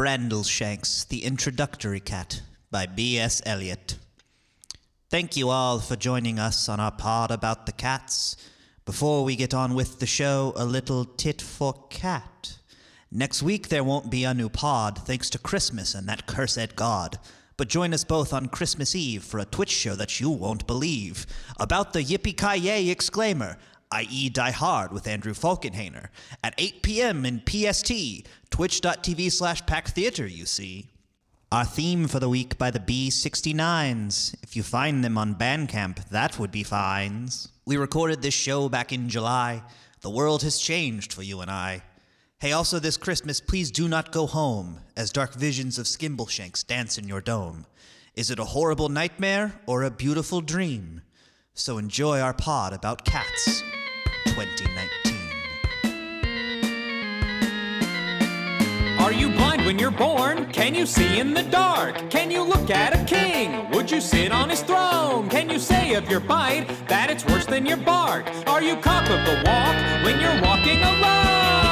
Brandleshanks, the Introductory Cat by B.S. Eliot. Thank you all for joining us on our pod about the cats. Before we get on with the show, a little tit for cat. Next week there won't be a new pod thanks to Christmas and that cursed God. But join us both on Christmas Eve for a Twitch show that you won't believe about the Yippee Ki exclaimer, i.e., Die Hard with Andrew Falkenhainer, at 8 p.m. in PST, twitch.tv slash pack theater, you see. Our theme for the week by the B69s. If you find them on Bandcamp, that would be fines. We recorded this show back in July. The world has changed for you and I. Hey, also this Christmas, please do not go home as dark visions of skimbleshanks dance in your dome. Is it a horrible nightmare or a beautiful dream? So enjoy our pod about cats 2019. Are you blind when you're born? Can you see in the dark? Can you look at a king? Would you sit on his throne? Can you say of your bite that it's worse than your bark? Are you cock of the walk when you're walking alone?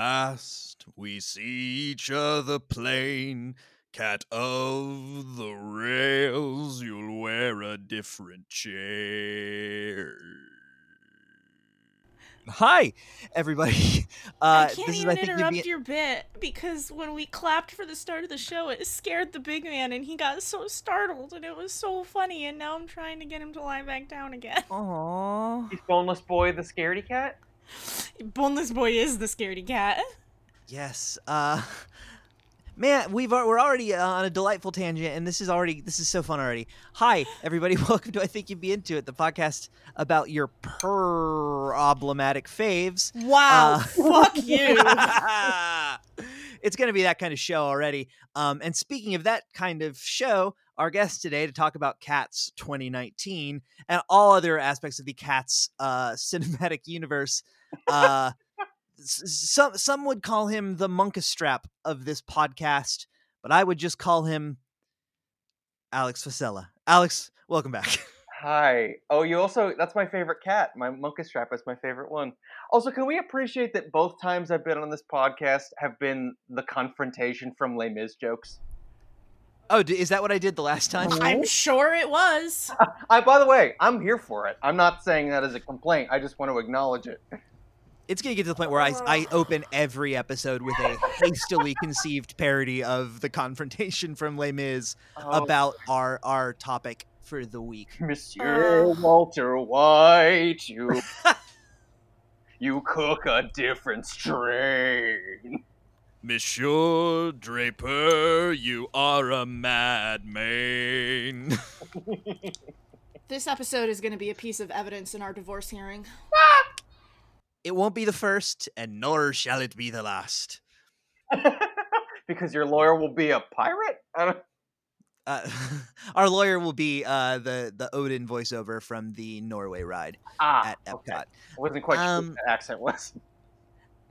Last we see each other plain. Cat of the rails, you'll wear a different chair. Hi, everybody. Uh, I can't this is, even I think, you'd interrupt be- your bit because when we clapped for the start of the show, it scared the big man and he got so startled and it was so funny. And now I'm trying to get him to lie back down again. Aw. He's boneless boy, the scaredy cat. Boneless boy is the scaredy cat. Yes. Uh, man, we've we're already uh, on a delightful tangent, and this is already this is so fun already. Hi, everybody. Welcome to I think you'd be into it, the podcast about your problematic faves. Wow, Uh, fuck you. it's going to be that kind of show already. Um, and speaking of that kind of show, our guest today to talk about Cats 2019 and all other aspects of the Cats uh, cinematic universe. Uh, some some would call him the Munkustrap of this podcast, but I would just call him Alex Facella. Alex, welcome back. Hi. Oh, you also, that's my favorite cat. My Munkustrap is my favorite one. Also, can we appreciate that both times I've been on this podcast have been the confrontation from Les Mis jokes? Oh, d- is that what I did the last time? I'm sure it was. I, by the way, I'm here for it. I'm not saying that as a complaint. I just want to acknowledge it. It's gonna get to the point where I, I oh. open every episode with a hastily conceived parody of the confrontation from Les Mis Oh, about our our topic for the week. Monsieur oh. Walter White, you you cook a different strain. Monsieur Draper, you are a madman. This episode is going to be a piece of evidence in our divorce hearing. It won't be the first, and nor shall it be the last. because your lawyer will be a pirate. I don't- Uh, our lawyer will be uh, the the Odin voiceover from the Norway ride Ah, at okay. Epcot. I wasn't quite sure Um, what that accent was.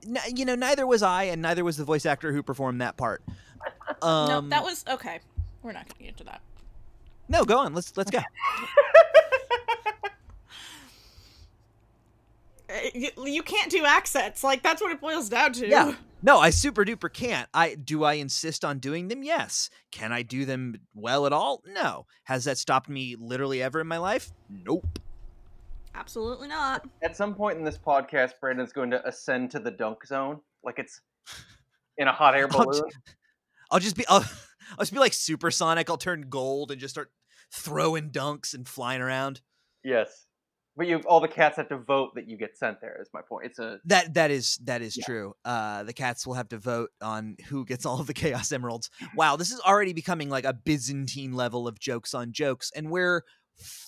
N- you know, neither was I, and neither was the voice actor who performed that part. Um, no, that was okay. We're not going to get into that. no. Go on. Let's let's go. You, you can't do accents. Like that's what it boils down to. Yeah. No, I super duper can't. I do I insist on doing them? Yes. Can I do them well at all? No. Has that stopped me literally ever in my life? Nope. Absolutely not. At some point in this podcast, Brandon's going to ascend to the dunk zone, like it's in a hot air I'll balloon. I'll just be I'll, I'll just be like supersonic. I'll turn gold and just start throwing dunks and flying around. Yes, But you all the cats have to vote that you get sent there. Is my point. It's a That that is that is Yeah. true. Uh, the cats will have to vote on who gets all of the chaos emeralds. Wow, this is already becoming like a Byzantine level of jokes on jokes, and we're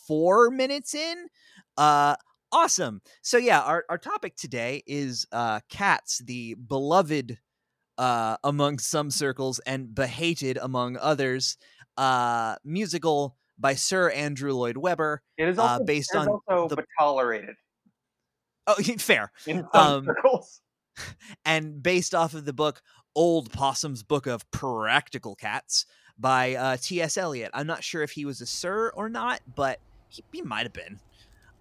four minutes in. Uh, awesome. So yeah, our our topic today is uh, cats, the beloved uh, among some circles and behated among others. Uh, musical by Sir Andrew Lloyd Webber. it is Uh, also based it is on also the- but tolerated Oh, fair. in some Um, circles. and based off of the book Old Possum's Book of Practical Cats by uh, T.S. Eliot. I'm not sure if he was a sir or not, but he, he might have been.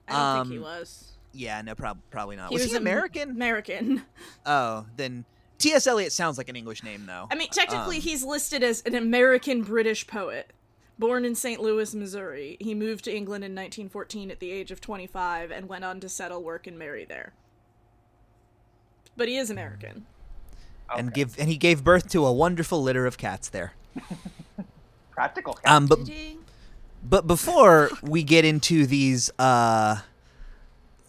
I don't think he Um, was. Yeah, no, prob- probably not. He was, was he American? American. oh, then T.S. Eliot sounds like an English name, though. I mean, technically, Um, he's listed as an American British poet. Born in St. Louis, Missouri, he moved to England in 1914 at the age of 25 and went on to settle, work, and marry there. But he is American. and give and he gave birth to a wonderful litter of cats there. practical cats. Um, but But before we get into these, uh,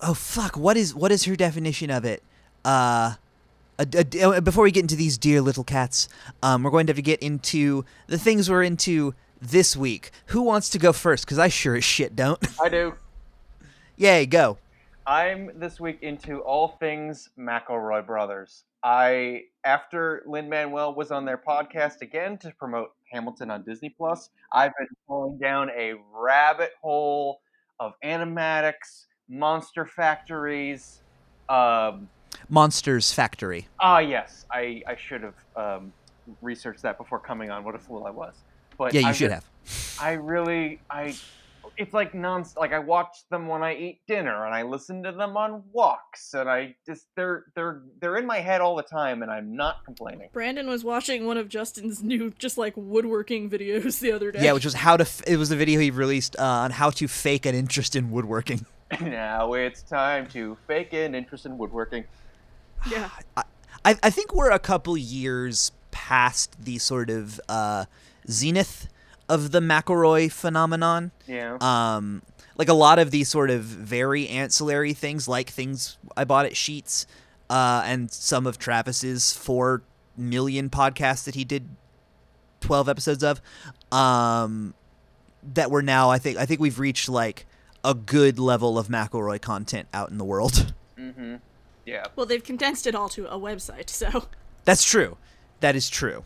oh fuck, what is what is her definition of it? Uh, a, a- uh, before we get into these dear little cats, um, we're going to have to get into the things we're into this week. Who wants to go first? Because I sure as shit don't. I do. Yay, go. I'm this week into all things McElroy Brothers. I after Lin Manuel was on their podcast again to promote Hamilton on Disney Plus, I've been falling down a rabbit hole of animatics, monster factories. Um, Monsters Factory. ah, yes, I I should have um, researched that before coming on. What a fool I was. But Yeah, you I've should been- have. I really I it's like non like I watch them when I eat dinner and I listen to them on walks and I just they're they're they're in my head all the time and I'm not complaining. Brandon was watching one of Justin's new, just like woodworking videos the other day. Yeah, which was how to. F- it was a video he released uh, on how to fake an interest in woodworking. now it's time to fake an interest in woodworking. yeah. I, I think we're a couple years past the sort of uh, zenith of the McElroy phenomenon. Yeah. Um, like a lot of these sort of very ancillary things, like things I bought at Sheets, uh, and some of Travis's four million podcasts that he did twelve episodes of, um, that we're now I think I think we've reached like a good level of McElroy content out in the world. mm-hmm. Yeah. Well, they've condensed it all to a website, so. That's true. That is true.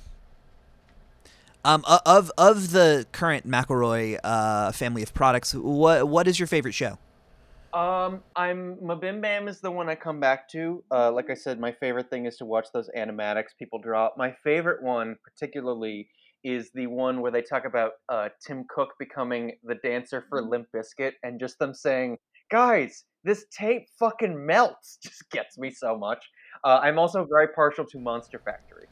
Um, of of the current McElroy uh, family of products, what what is your favorite show? Um, I'm MBMBaM is the one I come back to. Uh, like I said, my favorite thing is to watch those animatics people draw. My favorite one, particularly, is the one where they talk about uh, Tim Cook becoming the dancer for Limp Bizkit and just them saying, "Guys, this tape fucking melts." Just gets me so much. Uh, I'm also very partial to Monster Factory.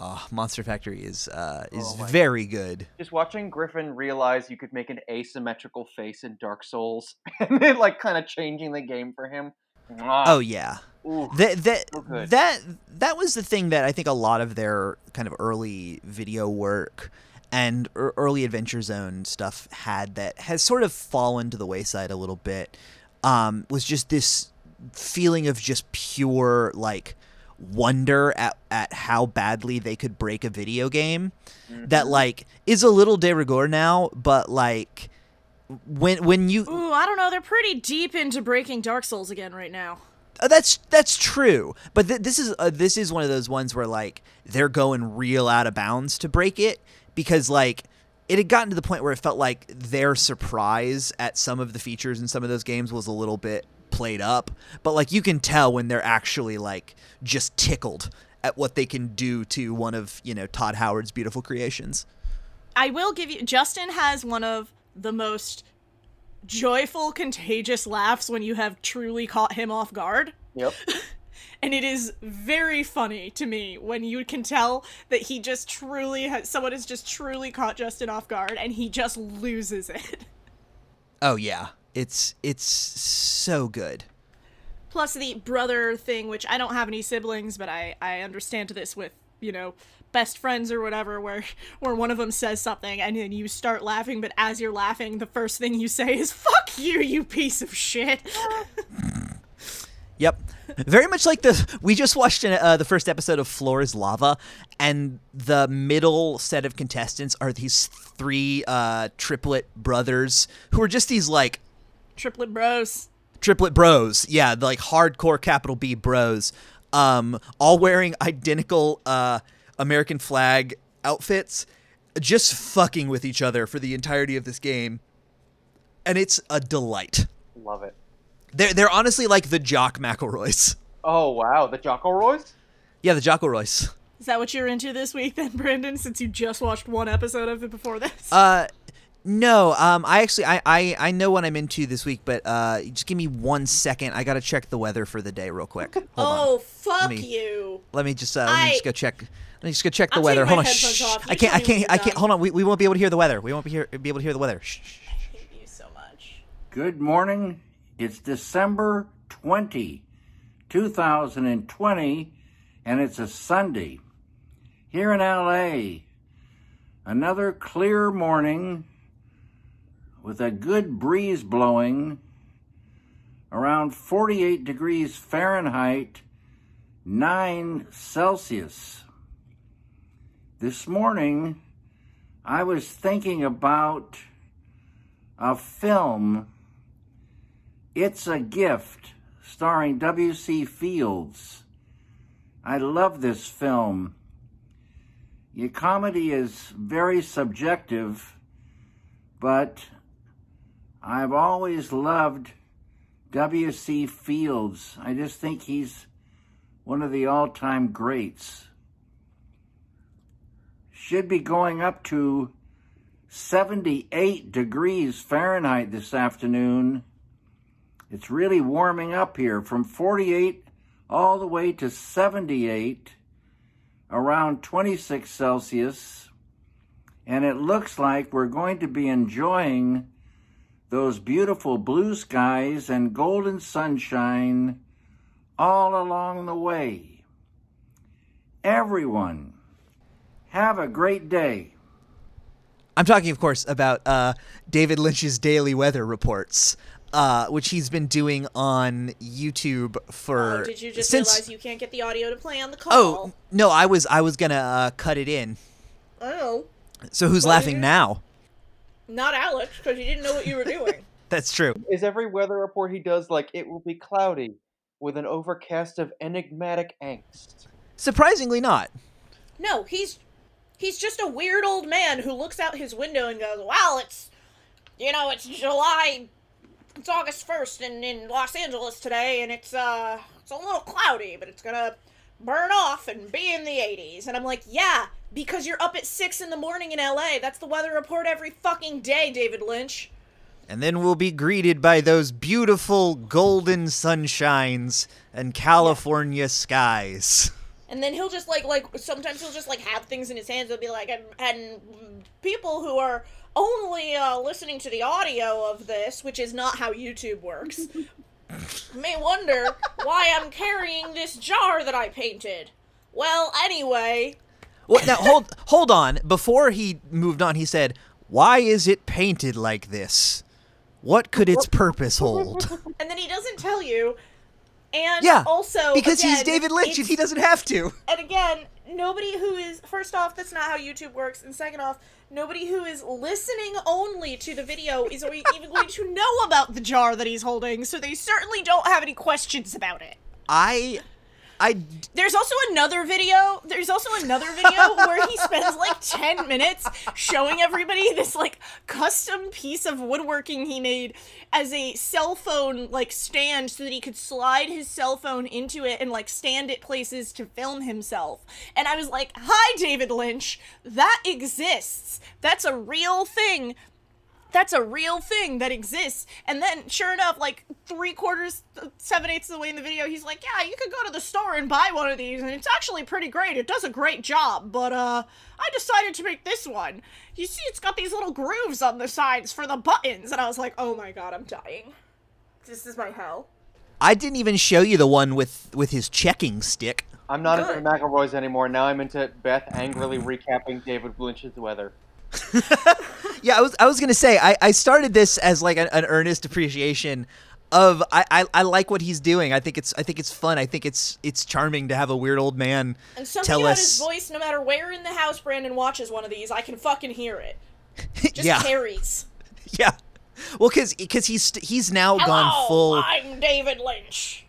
Oh, Monster Factory is uh, is Oh very good. Just watching Griffin realize you could make an asymmetrical face in Dark Souls, and then like kind of changing the game for him. Oh yeah, Ooh. that that so that that was the thing that I think a lot of their kind of early video work and early Adventure Zone stuff had that has sort of fallen to the wayside a little bit. Um, was just this feeling of just pure like wonder at, at how badly they could break a video game that like is a little de rigueur now but like when when you Ooh, I don't know. They're pretty deep into breaking Dark Souls again right now. Uh, that's that's true, but th- this is uh, this is one of those ones where like they're going real out of bounds to break it because like it had gotten to the point where it felt like their surprise at some of the features in some of those games was a little bit played up, but like you can tell when they're actually like just tickled at what they can do to one of you know Todd Howard's beautiful creations. I will give you. Justin has one of the most joyful, contagious laughs when you have truly caught him off guard. Yep. And it is very funny to me when you can tell that he just truly has, someone has just truly caught Justin off guard and he just loses it. Oh yeah, it's it's so good. Plus the brother thing, which I don't have any siblings, but I, I understand this with you know, best friends or whatever where where one of them says something and then you start laughing but as you're laughing the first thing you say is fuck you you piece of shit Yep. Very much like the we just watched uh, the first episode of Floor is Lava, and the middle set of contestants are these three uh, triplet brothers who are just these like triplet bros triplet bros. Yeah, the, like hardcore capital B bros. Um, all wearing identical uh, American flag outfits, just fucking with each other for the entirety of this game, and it's a delight. Love it. They're they're honestly like the Jock McElroys. Oh wow, the Jocko Royce. Yeah, the Jock Royce. is that what you're into this week then brandon since you just watched one episode of it before this Uh, no. Um, I actually I, I I know what I'm into this week, but uh, just give me one second. I gotta check the weather for the day real quick. Hold oh on. fuck me- you Let me just uh, let me just go check. Let me just go check the I'll weather. Hold on. Shh. I can't. I can't. I can't. Hold on. We, we won't be able to hear the weather. We won't be hear be able to hear the weather. Shh. shh, shh. I hate you so much Good morning. It's December 20, 2020, and it's a Sunday. Here in LA, another clear morning with a good breeze blowing around 48 degrees Fahrenheit, 9 Celsius. This morning, I was thinking about a film it's a Gift, starring W.C. Fields. I love this film. Your comedy is very subjective, but I've always loved W.C. Fields. I just think he's one of the all time greats. Should be going up to 78 degrees Fahrenheit this afternoon. It's really warming up here from 48 all the way to 78, around 26 Celsius. And it looks like we're going to be enjoying those beautiful blue skies and golden sunshine all along the way. Everyone, have a great day. I'm talking, of course, about uh, David Lynch's daily weather reports, uh, which he's been doing on YouTube for. oh, did you just since, realize you can't get the audio to play on the call Oh no, I was I was gonna uh, cut it in. oh So who's Well, laughing now? Not alex because you didn't know what you were doing That's true. Is every weather report he does like it will be cloudy with an overcast of enigmatic angst? Surprisingly, not. No, he's he's just a weird old man who looks out his window and goes, "Well, it's you know, it's July it's August 1st in in Los Angeles today and it's uh it's a little cloudy, but it's going to burn off and be in the 80s." And I'm like, "Yeah, because you're up at 6 in the morning in LA. That's the weather report every fucking day, David Lynch." And then we'll be greeted by those beautiful golden sunshines and California skies. And then he'll just like like sometimes he'll just like have things in his hands. He'll be like, and, and people who are only uh, listening to the audio of this, which is not how YouTube works, may wonder why I'm carrying this jar that I painted. Well, anyway, Well, now hold hold on. Before he moved on, he said, "Why is it painted like this? What could its purpose hold?" and then he doesn't tell you. And Yeah, also because he's David Lynch and he doesn't have to. and again, nobody who is first off, that's not how YouTube works, and second off, nobody who is listening only to the video is even going to know about the jar that he's holding, so they certainly don't have any questions about it. I, I There's also another video. There's also another video where he spends like 10 minutes showing everybody this like custom piece of woodworking he made as a cell phone like stand so that he could slide his cell phone into it and like stand at places to film himself. And I was like, "Hi David Lynch, that exists. That's a real thing." That's a real thing that exists. And then, sure enough, like three quarters, seven eighths of the way in the video, he's like, "Yeah, you could go to the store and buy one of these, and it's actually pretty great. It does a great job." But uh, I decided to make this one. You see, it's got these little grooves on the sides for the buttons, and I was like, "Oh my god, I'm dying. This is my hell." I didn't even show you the one with with his checking stick. I'm not Good. into the McElroys anymore. Now I'm into Beth angrily recapping David Lynch's weather. yeah, I was I was gonna say I, I started this as like an, an earnest appreciation of I, I I like what he's doing. I think it's I think it's fun. I think it's it's charming to have a weird old man And something tell about us. his voice, no matter where in the house Brandon watches one of these, I can fucking hear it. Just yeah, carries. yeah. Well, because because he's he's now Hello, gone full. I'm David Lynch.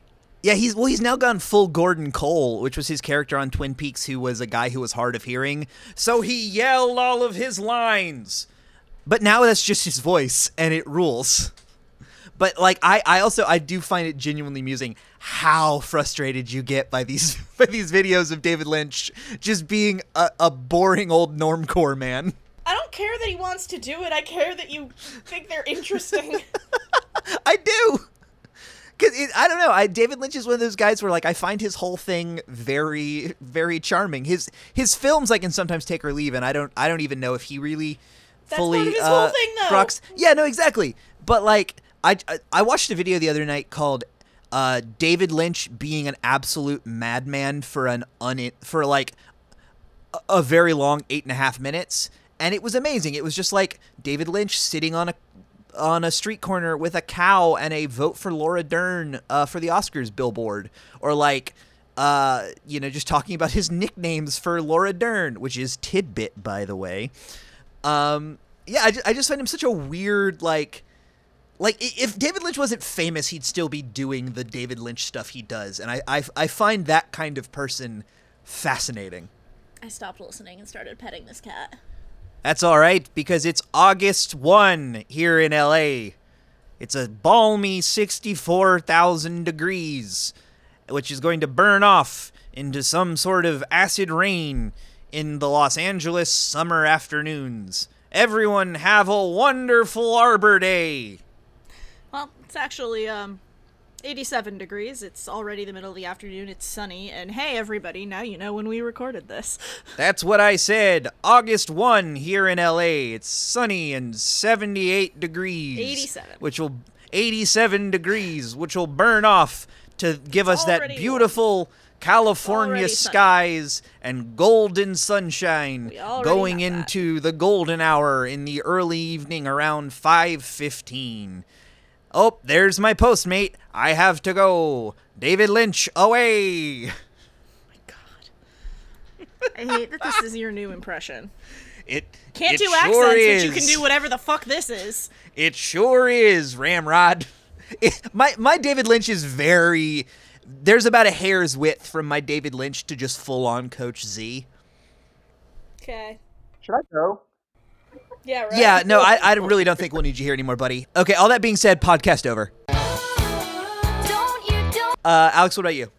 Yeah, he's well, he's now gone full Gordon Cole, which was his character on Twin Peaks, who was a guy who was hard of hearing. So he yelled all of his lines. But now that's just his voice, and it rules. But like, I, I also I do find it genuinely amusing how frustrated you get by these by these videos of David Lynch just being a, a boring old normcore man. I don't care that he wants to do it. I care that you think they're interesting. I do. Cause I don't know. I David Lynch is one of those guys where like I find his whole thing very, very charming. His his films I can sometimes take or leave, and I don't I don't even know if he really That's fully his uh, whole thing, though. rocks- Yeah, no, exactly. But like I I- I watched a video the other night called uh, David Lynch being an absolute madman for an un for like a- a very long eight and a half minutes, and it was amazing. It was just like David Lynch sitting on a on a street corner with a cow and a vote for Laura Dern uh, for the Oscars billboard, or like. Uh, you know, just talking about his nicknames for Laura Dern, which is Tidbit, by the way. Um, yeah, I, ju- I just find him such a weird, like, like if David Lynch wasn't famous, he'd still be doing the David Lynch stuff he does, and I, I, I find that kind of person fascinating. I stopped listening and started petting this cat. That's all right because it's August 1 here in LA. It's a balmy 64,000 degrees, which is going to burn off into some sort of acid rain in the Los Angeles summer afternoons. Everyone have a wonderful Arbor Day. Well, it's actually um 87 degrees. It's already the middle of the afternoon. It's sunny. And hey everybody, now you know when we recorded this. That's what I said. August 1 here in LA. It's sunny and 78 degrees. 87. Which will 87 degrees, which will burn off to give us that beautiful California skies and golden sunshine going into the golden hour in the early evening around 5:15. Oh, there's my postmate. I have to go. David Lynch away. My God. I hate that this is your new impression. It Can't it do sure accents, but you can do whatever the fuck this is. It sure is, Ramrod. It- my my David Lynch is very. There's about a hair's width from my David Lynch to just full on Coach Z. Okay. Should I go? Yeah, right. Yeah, no, I, I really don't think we'll need you here anymore, buddy. Okay, all that being said, podcast over. Uh, Alex, what about you?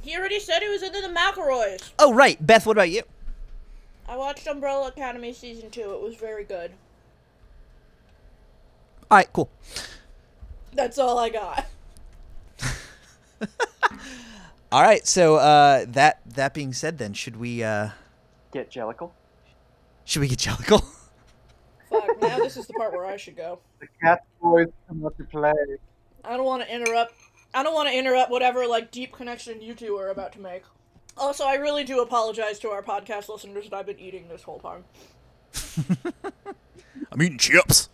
He already said he was into the McElroys. Oh, right, Beth, what about you? I watched Umbrella Academy season two. It was very good. All right, cool. That's all I got. All right, so uh, that that being said, then should we uh, Get Jellicle. should we get Jellicle? Fuck, now this is the part where I should go. The cat boys come out to play. I don't want to interrupt. I don't want to interrupt whatever like deep connection you two are about to make. Also, I really do apologize to our podcast listeners that I've been eating this whole time. I'm eating chips.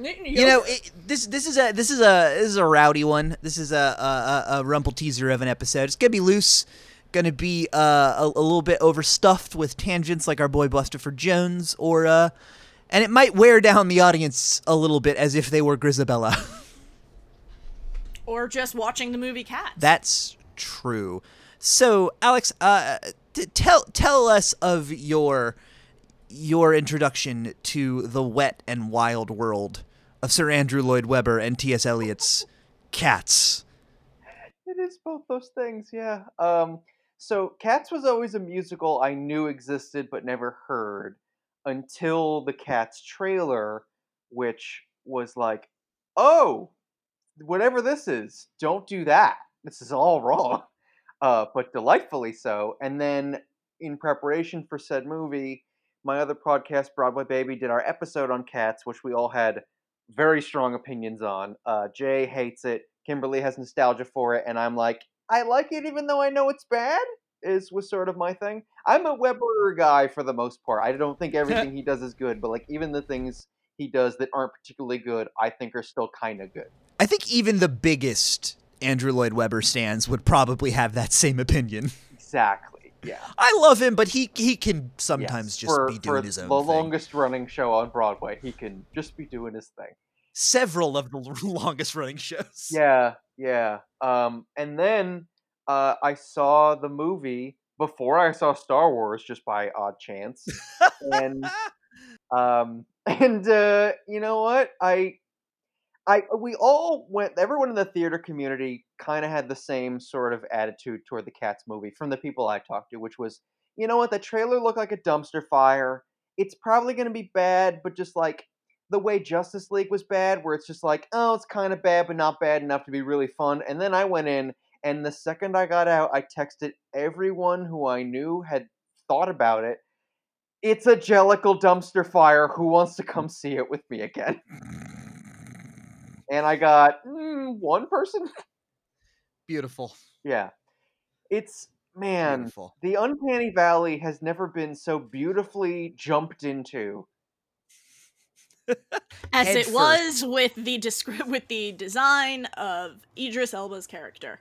You know, it, this this is a this is a this is a rowdy one. This is a a, a, a Rumpleteazer of an episode. It's gonna be loose, gonna be uh, a, a little bit overstuffed with tangents like our boy Bustopher Jones, or uh, and it might wear down the audience a little bit as if they were Grizabella. or just watching the movie Cats. That's true. So, Alex, uh, t- tell tell us of your your introduction to the wet and wild world of Sir Andrew Lloyd Webber and T.S. Eliot's Cats. It is both those things, yeah. Um, so Cats was always a musical I knew existed but never heard until the Cats trailer, which was like, oh, whatever this is, don't do that. This is all wrong. Uh, but delightfully so. And then in preparation for said movie, my other podcast, Broadway Baby, did our episode on Cats, which we all had very strong opinions on. Uh, Jay hates it. Kimberly has nostalgia for it, and I'm like, I like it even though I know it's bad. Is was sort of my thing. I'm a Webber guy for the most part. I don't think everything he does is good, but like even the things he does that aren't particularly good, I think are still kind of good. I think even the biggest Andrew Lloyd Webber stands would probably have that same opinion. Exactly. Yeah. I love him, but he he can sometimes Yes, just for, be doing his own the thing. The longest running show on Broadway, he can just be doing his thing. Several of the longest running shows. Yeah, yeah. Um, and then uh, I saw the movie before I saw Star Wars, just by odd chance. and um, and uh, you know what? I, I, we all went. Everyone in the theater community kind of had the same sort of attitude toward the Cats movie from the people I talked to, which was, you know what? The trailer looked like a dumpster fire. It's probably going to be bad, but just like the way Justice League was bad, where it's just like, oh, it's kind of bad, but not bad enough to be really fun. And then I went in, and the second I got out, I texted everyone who I knew had thought about it. It's a Jellicle dumpster fire. Who wants to come see it with me again? And I got mm, one person. Beautiful. yeah, it's man. Beautiful. The Uncanny Valley has never been so beautifully jumped into. As it was with the descri- with the design of Idris Elba's character.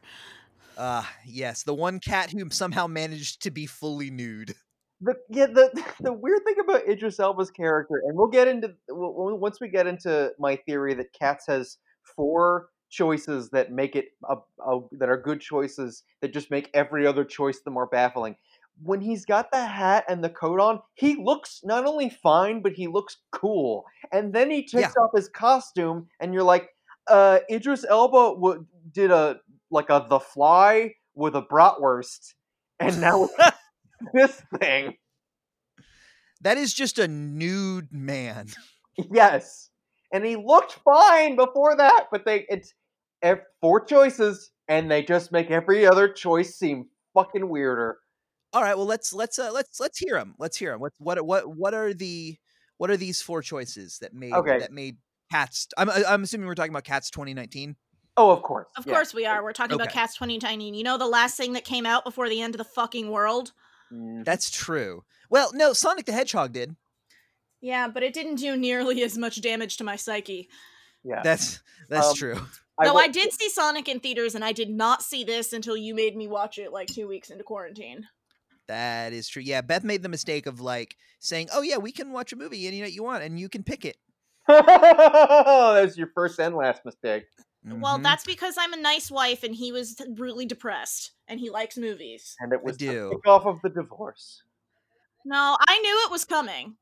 Uh yes, the one cat who somehow managed to be fully nude. The yeah the the weird thing about Idris Elba's character, and we'll get into w- w- once we get into my theory that Cats has four choices that make it a, a, that are good choices that just make every other choice the more baffling. When he's got the hat and the coat on, he looks not only fine, but he looks cool. And then he takes off his costume, and you're like, uh, Idris Elba w- did a like a The Fly with a bratwurst, and now this thing. That is just a nude man. Yes, and he looked fine before that, but they it's four choices, and they just make every other choice seem fucking weirder. All right, well let's let's uh, let's let's hear them. Let's hear them. What what what what are the what are these four choices that made Okay. that made Cats? I'm I'm assuming we're talking about Cats 2019. Oh, of course, Of yeah. course we are. We're talking about Okay. Cats 2019. You know the last thing that came out before the end of the fucking world? Mm, That's true. Well, no, Sonic the Hedgehog did. Yeah, but it didn't do nearly as much damage to my psyche. yeah. That's that's Um, true. Though will- I did see Sonic in theaters, and I did not see this until you made me watch it like two weeks into quarantine. That is true. Yeah, Beth made the mistake of like saying, "Oh yeah, we can watch a movie any night you want, and you can pick it." That's your first and last mistake. Well, Mhm. that's because I'm a nice wife, and he was really depressed, and he likes movies. And it was the do. kickoff of the divorce. No, I knew it was coming.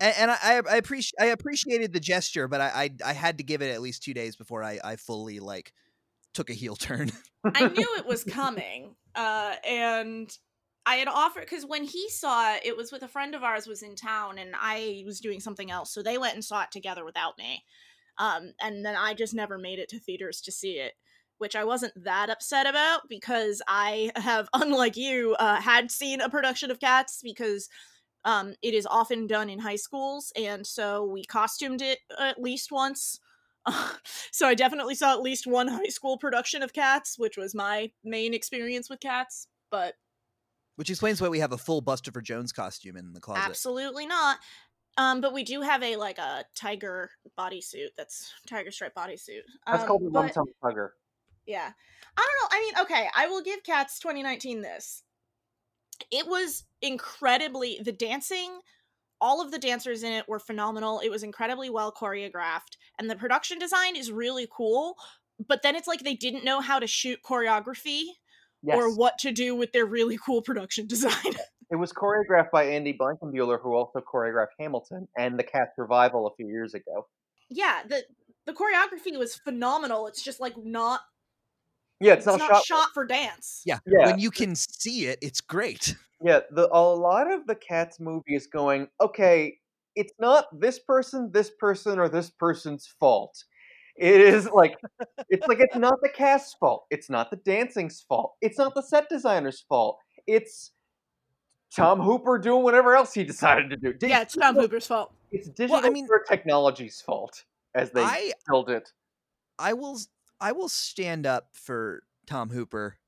and, and I I, I appreciate I appreciated the gesture, but I, I I had to give it at least two days before I I fully like took a heel turn. I knew it was coming. Uh, and I had offered because when he saw it, it was with a friend of ours was in town, and I was doing something else, so they went and saw it together without me. Um, and then I just never made it to theaters to see it, which I wasn't that upset about because I have, unlike you, uh, had seen a production of Cats because um, it is often done in high schools, and so we costumed it at least once. so I definitely saw at least one high school production of Cats, which was my main experience with Cats. But Which explains why we have a full Buster Jones costume in the closet. absolutely not. Um, but we do have a like a tiger bodysuit. That's tiger stripe bodysuit. That's um, called the rum but- tum tugger. Yeah. I don't know. I mean, okay, I will give Cats 2019 this. It was incredibly the dancing, all of the dancers in it were phenomenal. It was incredibly well choreographed and the production design is really cool, but then it's like they didn't know how to shoot choreography Yes. or what to do with their really cool production design. It was choreographed by Andy Blankenbuehler, who also choreographed Hamilton and the Cats revival a few years ago. yeah, the the choreography was phenomenal. It's just like not Yeah, it's, it's not, not, shot. shot for dance. Yeah, Yeah, when you can see it, it's great. yeah. The a lot of the Cats movie is going. Okay, it's not this person, this person, or this person's fault. It is like it's like it's not the cast's fault. It's not the dancing's fault. It's not the set designer's fault. It's Tom Hooper doing whatever else he decided to do. Di- Yeah, it's Tom Hooper's fault. It's digital i mean- technology's fault, as they I it. I will I will stand up for Tom Hooper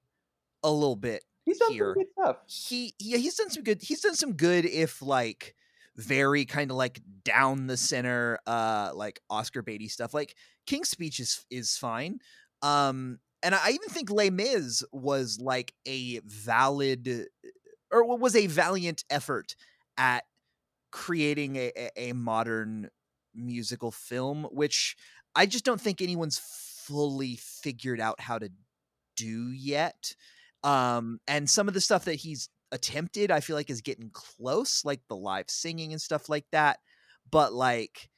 a little bit He's done here. some good stuff. he yeah he's done some good he's done some good if like very kind of like down the center uh like oscar beatty stuff like king's speech is is fine um and i even think les mis was like a valid or was a valiant effort at creating a, a, a modern musical film which i just don't think anyone's fully figured out how to do yet um and some of the stuff that he's attempted i feel like is getting close like the live singing and stuff like that but like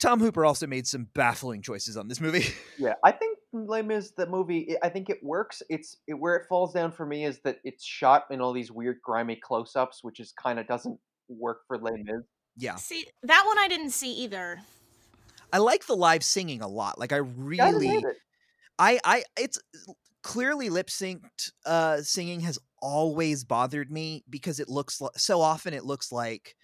tom hooper also made some baffling choices on this movie Yeah, I think Les Mis, the movie, I I think it works. It's it, where it falls down for me is that it's shot in all these weird, grimy close-ups, which is kind of doesn't work for Les Mis. yeah See, that one I didn't see either. i like the live singing a lot like i really made it. I I it's clearly lip synced uh singing has always bothered me because it looks li- so often it looks like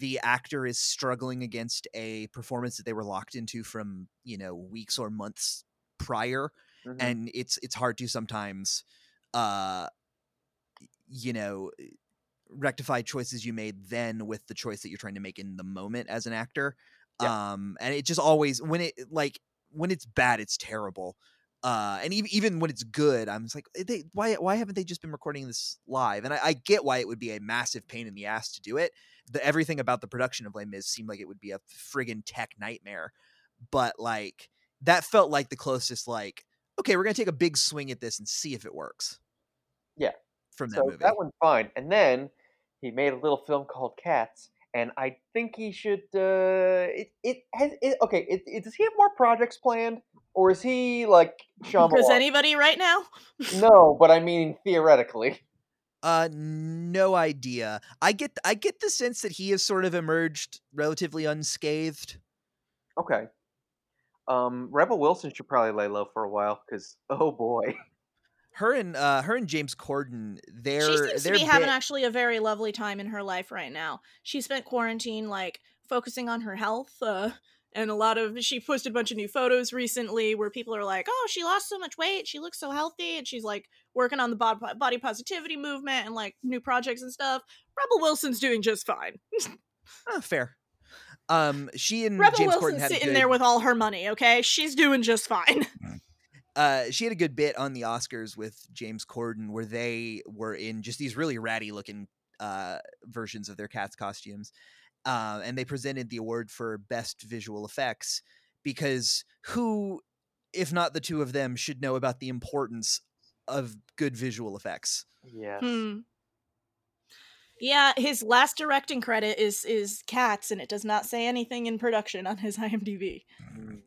the actor is struggling against a performance that they were locked into from, you know, weeks or months prior Mhm. and it's it's hard to sometimes uh you know rectify choices you made then with the choice that you're trying to make in the moment as an actor um and it just always when it like when it's bad it's terrible uh and even even when it's good i'm just like "Eh, they why why haven't they just been recording this live and i, I get why it would be a massive pain in the ass to do it the everything about the production of Les Mis seemed like it would be a friggin' tech nightmare but like that felt like the closest like okay we're gonna take a big swing at this and see if it works Yeah. from that so movie that one's fine. And then he made a little film called Cats, and I think he should. Uh, it it has it, okay. It, it, does he have more projects planned, or is he like Does Shyamalan? anybody right now? no, but I mean theoretically. Uh, no idea. I get I get the sense that he has sort of emerged relatively unscathed. Okay. Um, Rebel Wilson should probably lay low for a while because oh boy, Her and uh, her and James Corden, they're she seems to they're be having actually a very lovely time in her life right now. She spent quarantine like focusing on her health, uh, and a lot of she posted a bunch of new photos recently where people are like, "Oh, she lost so much weight, she looks so healthy," and she's like working on the body positivity movement and like new projects and stuff. Rebel Wilson's doing just fine. Ah, fair. Um, she and Rebel James Corden Wilson's had sitting good, there with all her money. Okay, she's doing just fine. uh, she had a good bit on the Oscars with James Corden where they were in just these really ratty looking uh versions of their cats costumes, uh, and they presented the award for best visual effects because who, if not the two of them, should know about the importance of good visual effects. yes. Hmm. Yeah, his last directing credit is is Cats, and it does not say anything in production on his IMDb. Mm.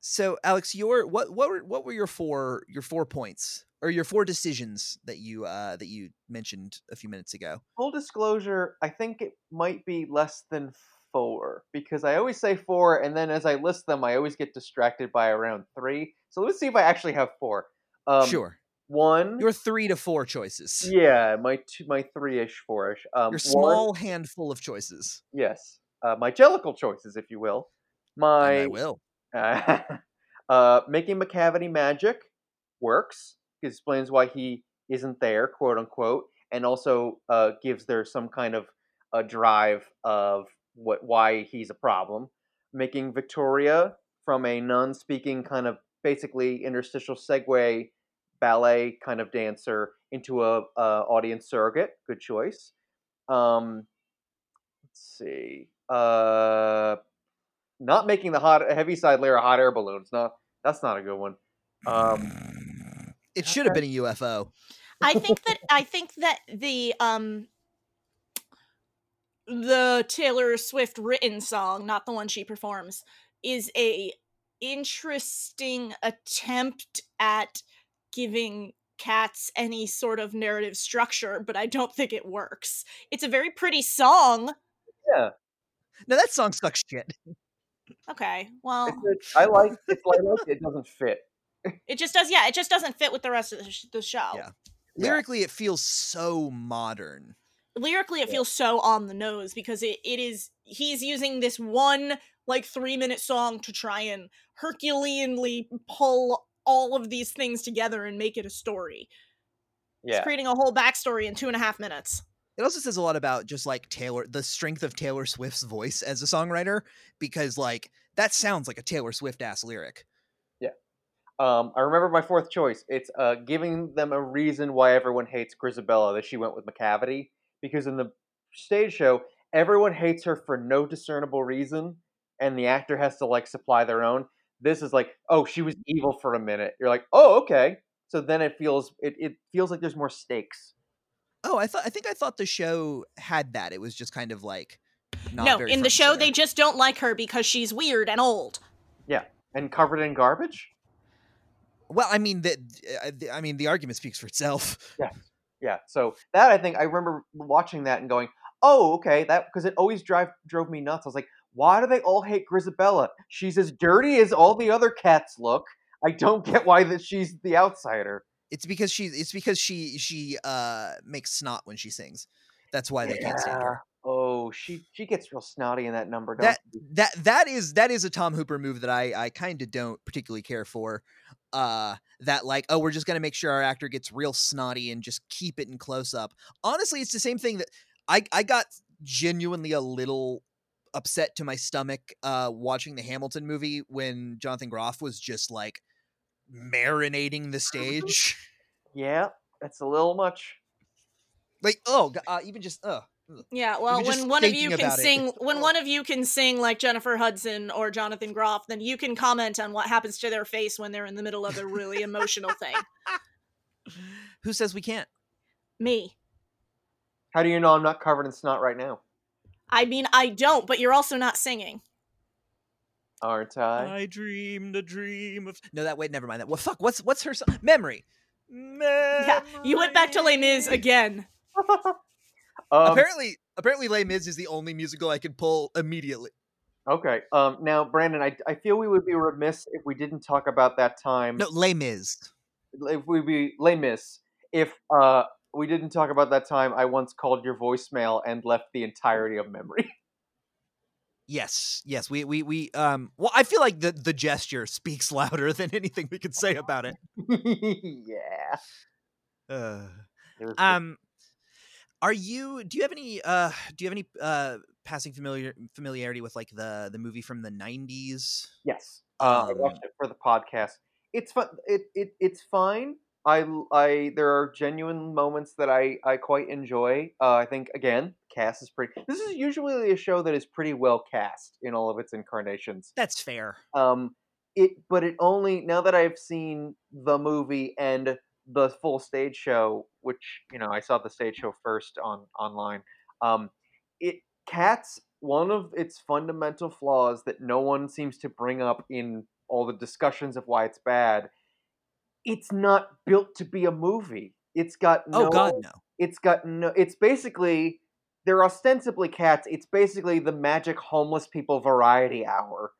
So, Alex, your what what were what were your four your four points or your four decisions that you uh that you mentioned a few minutes ago? Full disclosure, I think it might be less than four because I always say four, and then as I list them, I always get distracted by around three. So let's see if I actually have four. Um, sure, One. your three to four choices. Yeah, my two, my three-ish, four-ish. Um, your one- small handful of choices. yes, uh, my jellicle choices, if you will. And My I will. Uh, uh, making Macavity magic works. Explains why he isn't there, quote unquote, and also uh, gives there some kind of a drive of what why he's a problem. Making Victoria from a non-speaking kind of basically interstitial segue ballet kind of dancer into a, a audience surrogate. Good choice. Um, let's see. Uh, not making the hot Heaviside Layer a hot air balloons. No, that's not a good one. Um, It should have been a UFO. I think that I think that the um the Taylor Swift written song, not the one she performs, is a interesting attempt at giving cats any sort of narrative structure, but I don't think it works. It's a very pretty song. yeah, No, that song sucks shit. Okay, well, I a, I like it's like it doesn't fit. It just does. Yeah, it just doesn't fit with the rest of the, sh- the show. Yeah. Yeah. Lyrically, it feels so modern. lyrically it Yeah. feels so on the nose because it, it is he's using this one like three minute song to try and herculeanly pull all of these things together and make it a story It's Yeah. creating a whole backstory in two and a half minutes. It also says a lot about just like Taylor, the strength of Taylor Swift's voice as a songwriter, because like that sounds like a Taylor Swift ass lyric. Um, I remember my fourth choice. It's uh, giving them a reason why everyone hates Grizabella that she went with Macavity. Because in the stage show, everyone hates her for no discernible reason, and the actor has to like supply their own. This is like, oh, she was evil for a minute. You're like, oh, okay. So then it feels it, it feels like there's more stakes. Oh, I thought I think I thought the show had that. It was just kind of like not no, very in the show, center. they just don't like her because she's weird and old. Yeah, and covered in garbage? Well, I mean that. I mean the argument speaks for itself. Yeah. Yeah. So that I think I remember watching that and going, "Oh, okay." That because it always drive drove me nuts. I was like, "Why do they all hate Grizabella? She's as dirty as all the other cats look. I don't get why that she's the outsider." It's because she. It's because she she uh makes snot when she sings. That's why they can't stand her. She she gets real snotty in that number. Don't That she? that that is that is a Tom Hooper move that I I kind of don't particularly care for. Uh, that like oh we're just gonna make sure our actor gets real snotty and just keep it in close up. Honestly, it's the same thing that I I got genuinely a little upset to my stomach uh watching the Hamilton movie when Jonathan Groff was just like marinating the stage. yeah, that's a little much. like oh uh, even just uh. Yeah, well, when one of you can about it, sing, when one of you can sing like Jennifer Hudson or Jonathan Groff, then you can comment on what happens to their face when they're in the middle of a really emotional thing. who says we can't? Me, How do you know I'm not covered in snot right now? I mean, I don't, but you're also not singing. Aren't I? I dreamed a dream of no that wait never mind that well fuck what's what's her song memory Yeah, you went back to Les Mis again. Um, apparently apparently Les Mis is the only musical I can pull immediately okay. Um, now, Brandon, I I feel we would be remiss if we didn't talk about that time. no Les Mis if we be Les Mis, if uh we didn't talk about that time I once called your voicemail and left the entirety of memory. yes yes we we we um well I feel like the the gesture speaks louder than anything we could say about it yeah. uh, It was good. Um are you do you have any uh do you have any uh passing familiar familiarity with like the the movie from the 90s yes. Uh, I um, watched it for the podcast. It's fun. It, it it's fine. I I there are genuine moments that I I quite enjoy. Uh, I think again, cast is pretty. This is usually a show that is pretty well cast in all of its incarnations. that's fair um it but it only now that i've seen the movie and the full stage show which you know i saw the stage show first on online um it cats one of its fundamental flaws that no one seems to bring up in all the discussions of why it's bad it's not built to be a movie. It's got no oh god no it's got no it's basically they're ostensibly cats it's basically the magic homeless people variety hour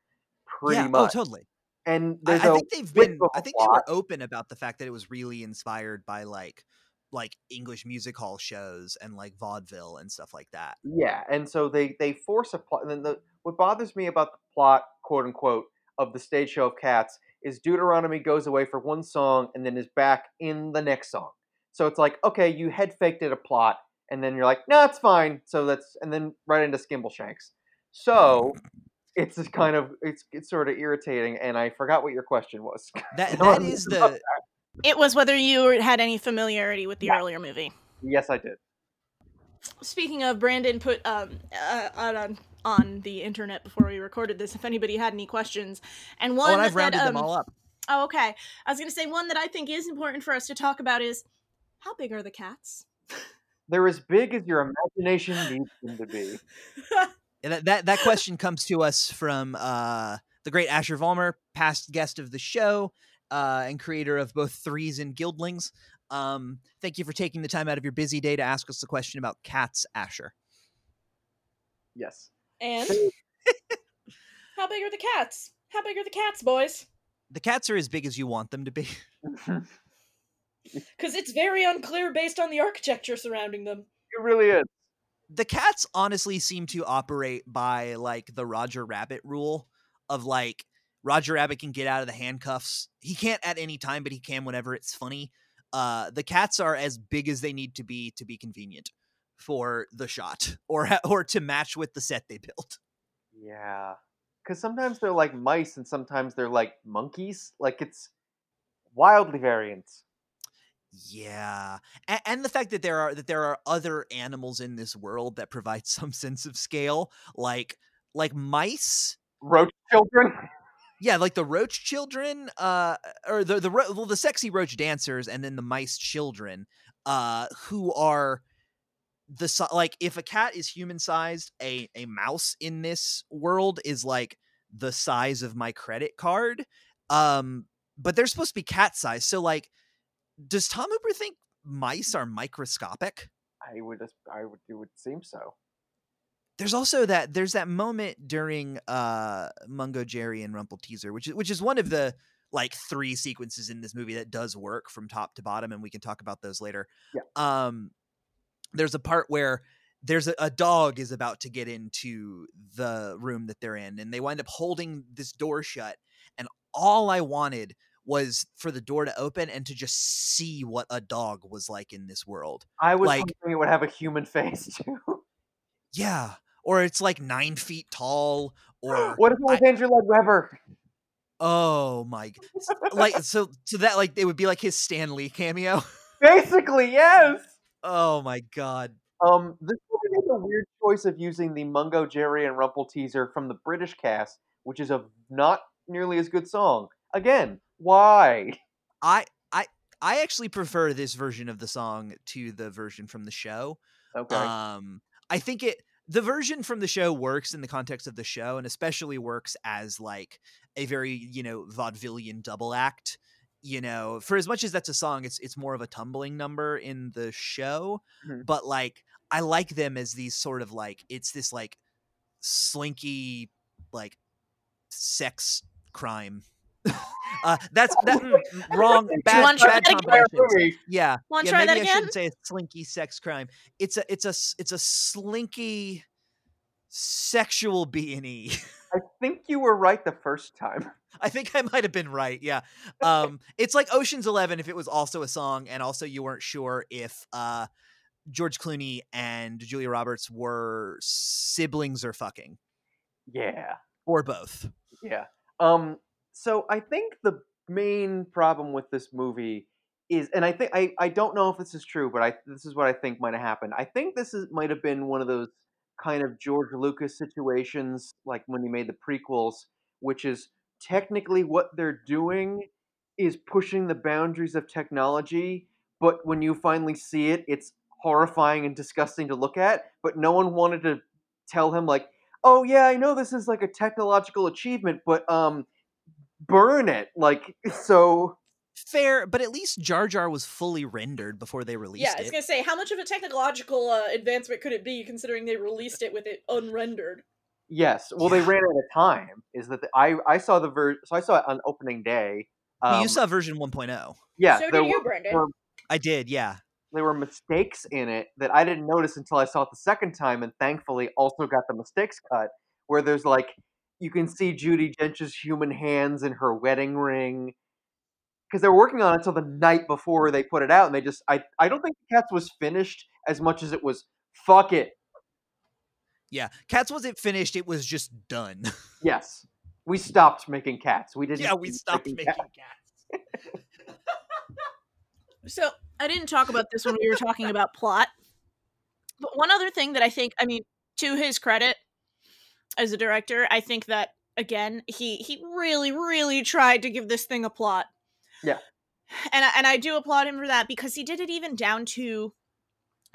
pretty yeah much. oh totally and I, there's I a think they've been I think they were open about the fact that it was really inspired by like like english music hall shows and like vaudeville and stuff like that. Yeah and so they they force a plot and then the what bothers me about the plot quote unquote of the stage show of cats is deuteronomy goes away for one song and then is back in the next song. So it's like okay you head faked it a plot and then you're like no it's fine. So that's and then right into skimbleshanks. So it's just kind of it's it's sort of irritating and i forgot what your question was that No, that I'm the It was whether you had any familiarity with the Yeah. earlier movie. yes i did Speaking of, Brandon put um uh, on on the internet before we recorded this. If anybody had any questions, and one oh and i've that, rounded them um, all up Oh, okay. I was gonna say one that I think is important for us to talk about is how big are the cats? they're as big as your imagination needs them to be And that, that that question comes to us from uh, the great Asher Vollmer, past guest of the show uh, and creator of both Threes and Guildlings. Um, thank you for taking the time out of your busy day to ask us the question about cats, Asher. yes And how big are the cats? How big are the cats, boys? The cats are as big as you want them to be. Because it's very unclear based on the architecture surrounding them. It really is. The cats honestly seem to operate by like the Roger Rabbit rule of like Roger Rabbit can get out of the handcuffs. He can't at any time, but he can whenever it's funny. uh, the cats are as big as they need to be to be convenient for the shot or or to match with the set they built. Yeah. Because sometimes they're like mice and sometimes they're like monkeys. Like it's wildly variant. Yeah, and, and the fact that there are that there are other animals in this world that provide some sense of scale, like like mice. Roach children. Yeah, like the roach children, uh, or the the ro- well, the sexy roach dancers, and then the mice children, uh, who are the like if a cat is human sized, a a mouse in this world is like the size of my credit card. Um, but they're supposed to be cat size, so like, does Tom Hooper think mice are microscopic? I would I would, it would seem so. there's also that there's that moment during uh Mungo Jerry and Rumpleteazer, which is which is one of the like three sequences in this movie that does work from top to bottom, and we can talk about those later. Yeah. Um there's a part where there's a, a dog is about to get into the room that they're in, and they wind up holding this door shut. And all I wanted was for the door to open and to just see what a dog was like in this world. I was Like- hoping it would have a human face too. Yeah. Or it's like nine feet tall, or what if it was Andrew Lloyd Webber? Oh my! Like so, so that like it would be like his Stan Lee cameo. Basically, yes. Oh my god! Um, this movie made a weird choice of using the Mungo Jerry and Rumpleteazer from the British cast, which is a not nearly as good song. Again, why? I I I actually prefer this version of the song to the version from the show. Okay. Um, I think it the version from the show works in the context of the show, and especially works as like a very you know vaudevillian double act. You know, for as much as that's a song, it's it's more of a tumbling number in the show. Mhm. But like, I like them as these sort of like it's this like slinky like sex crime. uh, that's that mm, mm, wrong. Bad, wanna bad that again? combinations. movie. Yeah. Want to yeah, try that maybe I again? shouldn't say a slinky sex crime. It's a it's a it's a slinky sexual B and E. I think you were right the first time. I think I might have been right. Yeah. Um it's like Ocean's 11 if it was also a song and also you weren't sure if uh George Clooney and Julia Roberts were siblings or fucking Yeah. or both. Yeah. Um so I think the main problem with this movie is and I think I, I don't know if this is true, but I this is what I think might have happened. I think this is might have been one of those kind of George Lucas situations like when he made the prequels, which is technically what they're doing is pushing the boundaries of technology, but when you finally see it, it's horrifying and disgusting to look at, but no one wanted to tell him like oh yeah, I know this is like a technological achievement, but um, burn it. Like so. Fair, but at least Jar Jar was fully rendered before they released it. Yeah, I was it. gonna say, how much of a technological uh, advancement could it be, considering they released it with it unrendered? Yes. Well, they ran out of time. Is that the, I I saw the ver so I saw it on opening day. Well, Um, you saw version 1.0. yeah. so there did you, were, Brendan. were I did, yeah. there were mistakes in it that I didn't notice until I saw it the second time, and thankfully also got the mistakes cut. Where there's like you can see Judi Dench's human hands in her wedding ring because they were working on it until the night before they put it out, and they just I I don't think Cats was finished as much as it was fuck it. Yeah. Cats wasn't finished, it was just done. Yes, we stopped making cats. We didn't. yeah, we keep stopped making cats. cats. So I didn't talk about this when we were talking about plot. But one other thing that I think, I mean, to his credit as a director, I think that again, he he really really tried to give this thing a plot. Yeah. And I- and I do applaud him for that because he did it even down to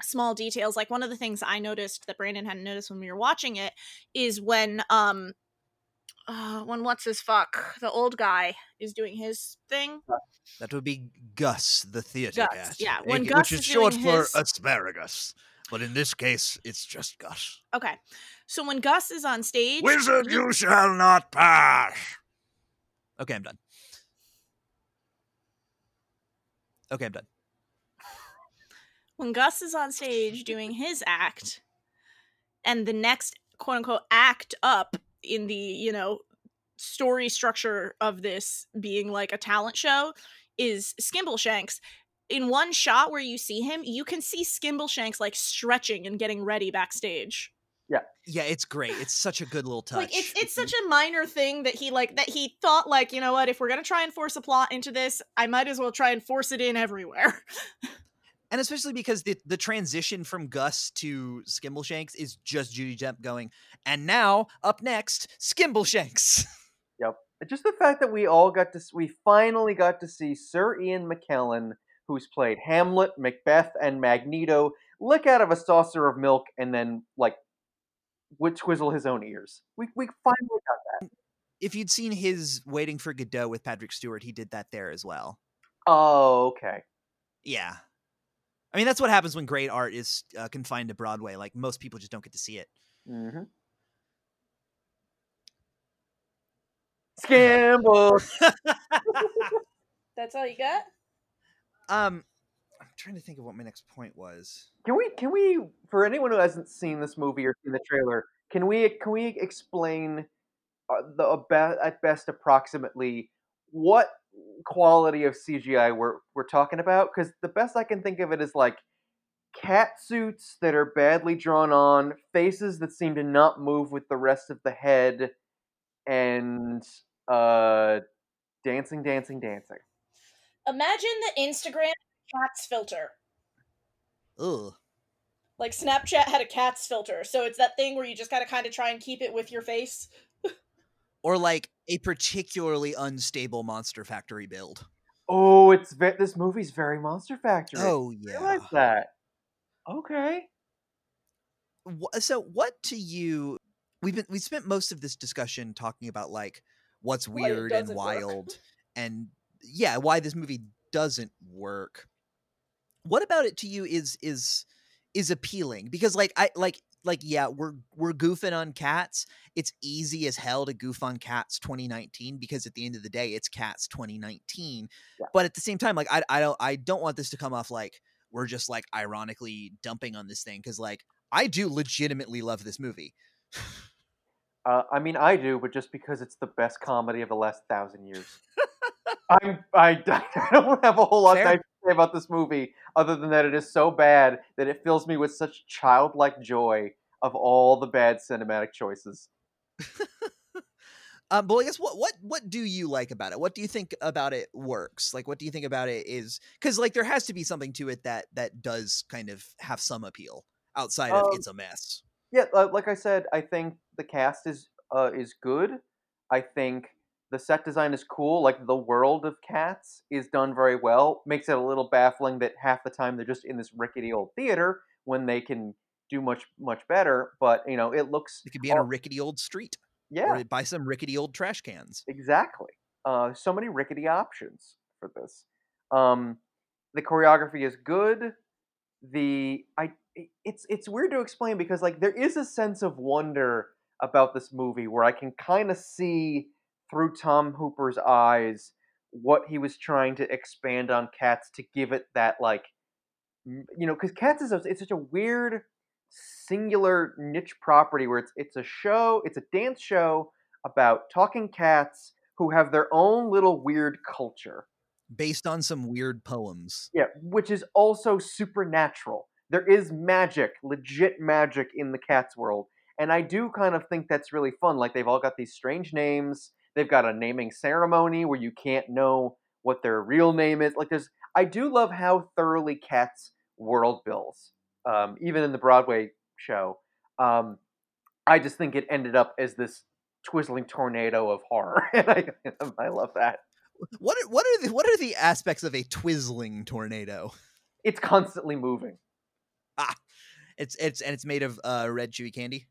small details. Like one of the things I noticed that Brandon hadn't noticed when we were watching it is when um uh, when what's his fuck the old guy is doing his thing That would be Gus, the theater Gus, cat. yeah, when aka- Gus which is is short doing for his- asparagus. But in this case, it's just Gus. Okay. So when Gus is on stage, Wizard, you shall not pass. Okay, I'm done. Okay, I'm done. when Gus is on stage doing his act, and the next quote unquote act up in the, you know, story structure of this being like a talent show is Skimbleshanks, in one shot where you see him, you can see Skimbleshanks like stretching and getting ready backstage. Yeah, Yeah, it's great. It's such a good little touch. Like it's it's such mm-hmm. a minor thing that he like that he thought like, you know what, if we're gonna try and force a plot into this, I might as well try and force it in everywhere. and especially because the the transition from Gus to Skimbleshanks is just Judy Depp going, and now up next, Skimbleshanks. Yep. Just the fact that we all got to, we finally got to see Sir Ian McKellen, who's played Hamlet, Macbeth, and Magneto, lick out of a saucer of milk and then like would twizzle his own ears. We we finally got that. if you'd seen his Waiting for Godot with Patrick Stewart, he did that there as well. Oh, okay. Yeah. I mean, that's what happens when great art is uh, confined to Broadway. Like most people just don't get to see it. Mm-hmm. Scamble. That's all you got? um, I'm trying to think of what my next point was. Can we can we for anyone who hasn't seen this movie or seen the trailer, can we can we explain uh, the a at best approximately what quality of CGI we're we're talking about? Because the best I can think of it is like cat suits that are badly drawn on, faces that seem to not move with the rest of the head, and uh, dancing, dancing, dancing. Imagine the Instagram cats filter. Ugh. Like Snapchat had a cats filter, so it's that thing where you just gotta kind of try and keep it with your face. Or like a particularly unstable Monster Factory build. Oh, it's ve- this movie's very Monster Factory. Oh yeah, I yeah. realize that. Okay. So what to you we've been we spent most of this discussion talking about like what's weird and doesn't work. wild and yeah why this movie doesn't work what about it to you is is is appealing because like i like like yeah we're we're goofing on cats it's easy as hell to goof on cats 2019 because at the end of the day it's cats 2019 Yeah. but at the same time like i i don't i don't want this to come off like we're just like ironically dumping on this thing because like i do legitimately love this movie Uh, I mean, I do, but just because it's the best comedy of the last thousand years. I'm, I, I don't have a whole lot Fair. to say about this movie, other than that it is so bad that it fills me with such childlike joy of all the bad cinematic choices. Um, but I guess what what what do you like about it? What do you think about it works? Like, what do you think about it is because like there has to be something to it that that does kind of have some appeal outside of Um, it's a mess. Yeah, uh, like I said, I think the cast is uh, is good. I think the set design is cool. Like the world of Cats is done very well. Makes it a little baffling that half the time they're just in this rickety old theater when they can do much much better. But you know, it looks It could be on a rickety old street yeah, or buy some rickety old trash cans. exactly. Uh, so many rickety options for this. Um, the choreography is good. The i- it's it's weird to explain because like there is a sense of wonder about this movie where I can kind of see through Tom Hooper's eyes what he was trying to expand on Cats to give it that like you know because Cats is a, it's such a weird singular niche property where it's it's a show it's a dance show about talking cats who have their own little weird culture Based on some weird poems. yeah, which is also supernatural. There is magic, legit magic in the cat's world. And I do kind of think that's really fun. Like they've all got these strange names. They've got a naming ceremony where you can't know what their real name is. Like there's I do love how thoroughly cats world builds. Um, even in the Broadway show. Um, I just think it ended up as this twizzling tornado of horror. and I, I love that. What are, what are the what are the aspects of a twizzling tornado? It's constantly moving. Ah, It's it's and it's made of uh, red chewy candy.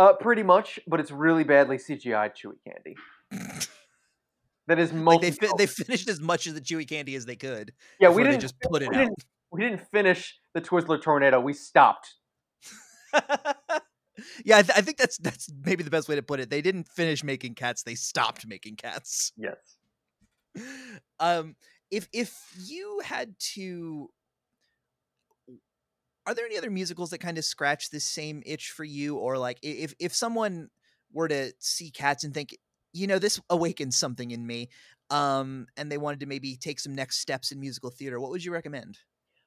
Uh, pretty much, but it's really badly CGI chewy candy. That is Like they fi- they finished as much of the chewy candy as they could. yeah, we didn't just put it we out. Didn't, we didn't finish the Twizzler tornado. We stopped. yeah, I, th- I think that's that's maybe the best way to put it. They didn't finish making cats; they stopped making cats. Yes. Um, if if you had to, are there any other musicals that kind of scratch this same itch for you, or like if if someone were to see Cats and think, you know, this awakens something in me. um, and they wanted to maybe take some next steps in musical theater, what would you recommend?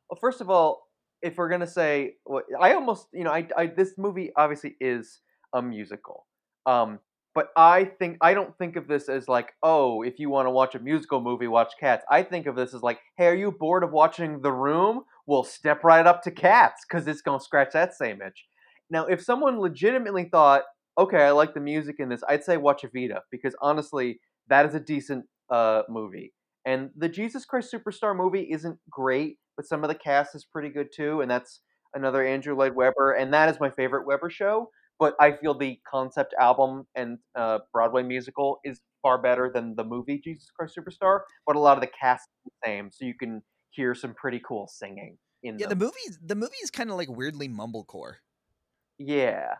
Well, first of all, if we're gonna say, well, I almost, you know, I, I this movie obviously is a musical, um, but I think I don't think of this as like, oh, if you want to watch a musical movie, watch Cats. I think of this as like, hey, are you bored of watching The Room? Well, step right up to Cats because it's gonna scratch that same itch. Now, if someone legitimately thought, okay, I like the music in this, I'd say watch Evita because honestly, that is a decent uh, movie. And the Jesus Christ Superstar movie isn't great, but some of the cast is pretty good too, and that's another Andrew Lloyd Webber, and that is my favorite Webber show. But I feel the concept album and uh, Broadway musical is far better than the movie Jesus Christ Superstar. But a lot of the cast is the same, so you can hear some pretty cool singing in Yeah, them. the movie the movie is kind of like weirdly mumblecore. Yeah,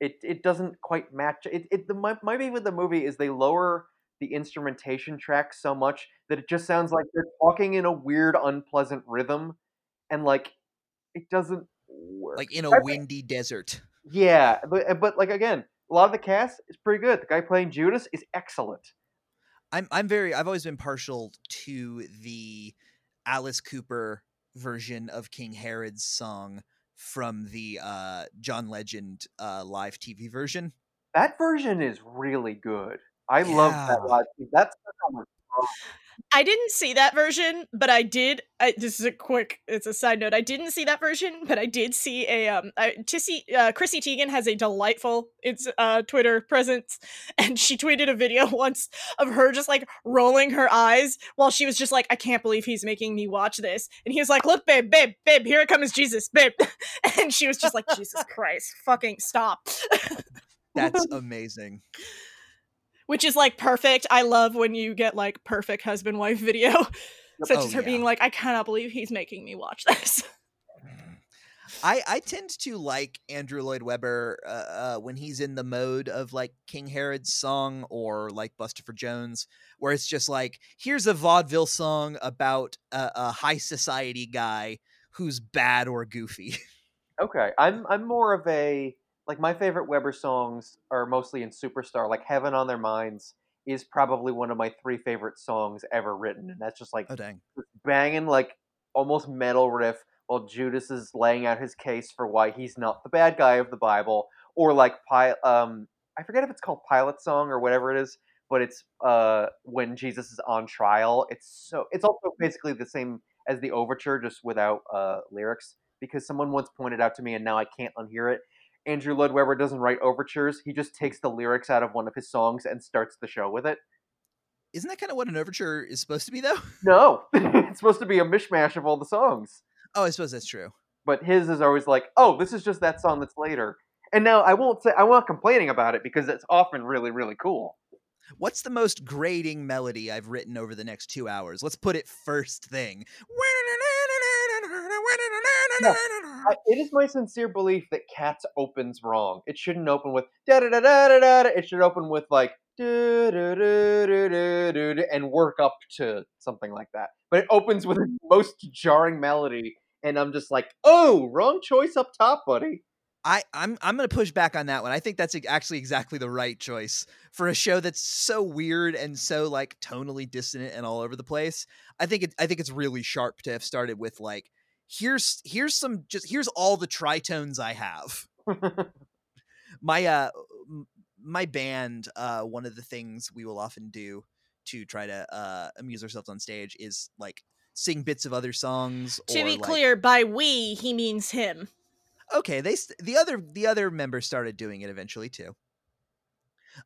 it it doesn't quite match. It it the my my beef with the movie is they lower the instrumentation track so much that it just sounds like they're talking in a weird, unpleasant rhythm, and like it doesn't work. Like in a I think- windy desert. yeah, but but like again, a lot of the cast is pretty good. The guy playing Judas is excellent. I'm I'm very I've always been partial to the Alice Cooper version of King Herod's song from the uh John Legend uh live TV version. That version is really good. I love that Yeah. live. That's I didn't see that version, but I did. I, this is a quick. It's a side note. I didn't see that version, but I did see a um. I, Tissy, uh, Chrissy Teigen has a delightful it's uh Twitter presence, and she tweeted a video once of her just like rolling her eyes while she was just like, "I can't believe he's making me watch this," and he was like, "Look, babe, babe, babe, here it comes Jesus, babe," and she was just like, "Jesus Christ, fucking stop." That's amazing. Which is like perfect. I love when you get like perfect husband wife video. Such Oh, as her yeah. being like, I cannot believe he's making me watch this. I I tend to like Andrew Lloyd Webber uh, uh, when he's in the mode of like King Herod's song or like Bustopher Jones, where it's just like here's a vaudeville song about a, a high society guy who's bad or goofy. Okay, I'm I'm more of a like my favorite Webber songs are mostly in Superstar. Like Heaven on Their Minds is probably one of my three favorite songs ever written, and that's just like oh dang! banging like almost metal riff while Judas is laying out his case for why he's not the bad guy of the Bible, or like um I forget if it's called Pilate Song or whatever it is, but it's uh when Jesus is on trial. It's so it's also basically the same as the overture, just without uh lyrics. Because someone once pointed out to me, and now I can't unhear it. Andrew Lloyd Webber doesn't write overtures; he just takes the lyrics out of one of his songs and starts the show with it. Isn't that kind of what an overture is supposed to be though? No, it's supposed to be a mishmash of all the songs. Oh, I suppose that's true. but his is always like, "Oh, this is just that song that's later." And now I won't say I'm not complaining about it because it's often really really cool. What's the most grating melody I've written over the next two hours? Let's put it first thing. I, it is my sincere belief that Cats opens wrong. It shouldn't open with da da da da da da. It should open with like and work up to something like that. But it opens with the most jarring melody, and I'm just like, "Oh, wrong choice up top, buddy." I, I'm I'm gonna push back on that one. I think that's actually exactly the right choice for a show that's so weird and so like tonally dissonant and all over the place. I think it I think it's really sharp to have started with like here's here's some just here's all the tritones I have. my uh my band uh one of the things we will often do to try to uh amuse ourselves on stage is like sing bits of other songs to or, be like- clear, by we, he means him. okay they st- the other the other members started doing it eventually too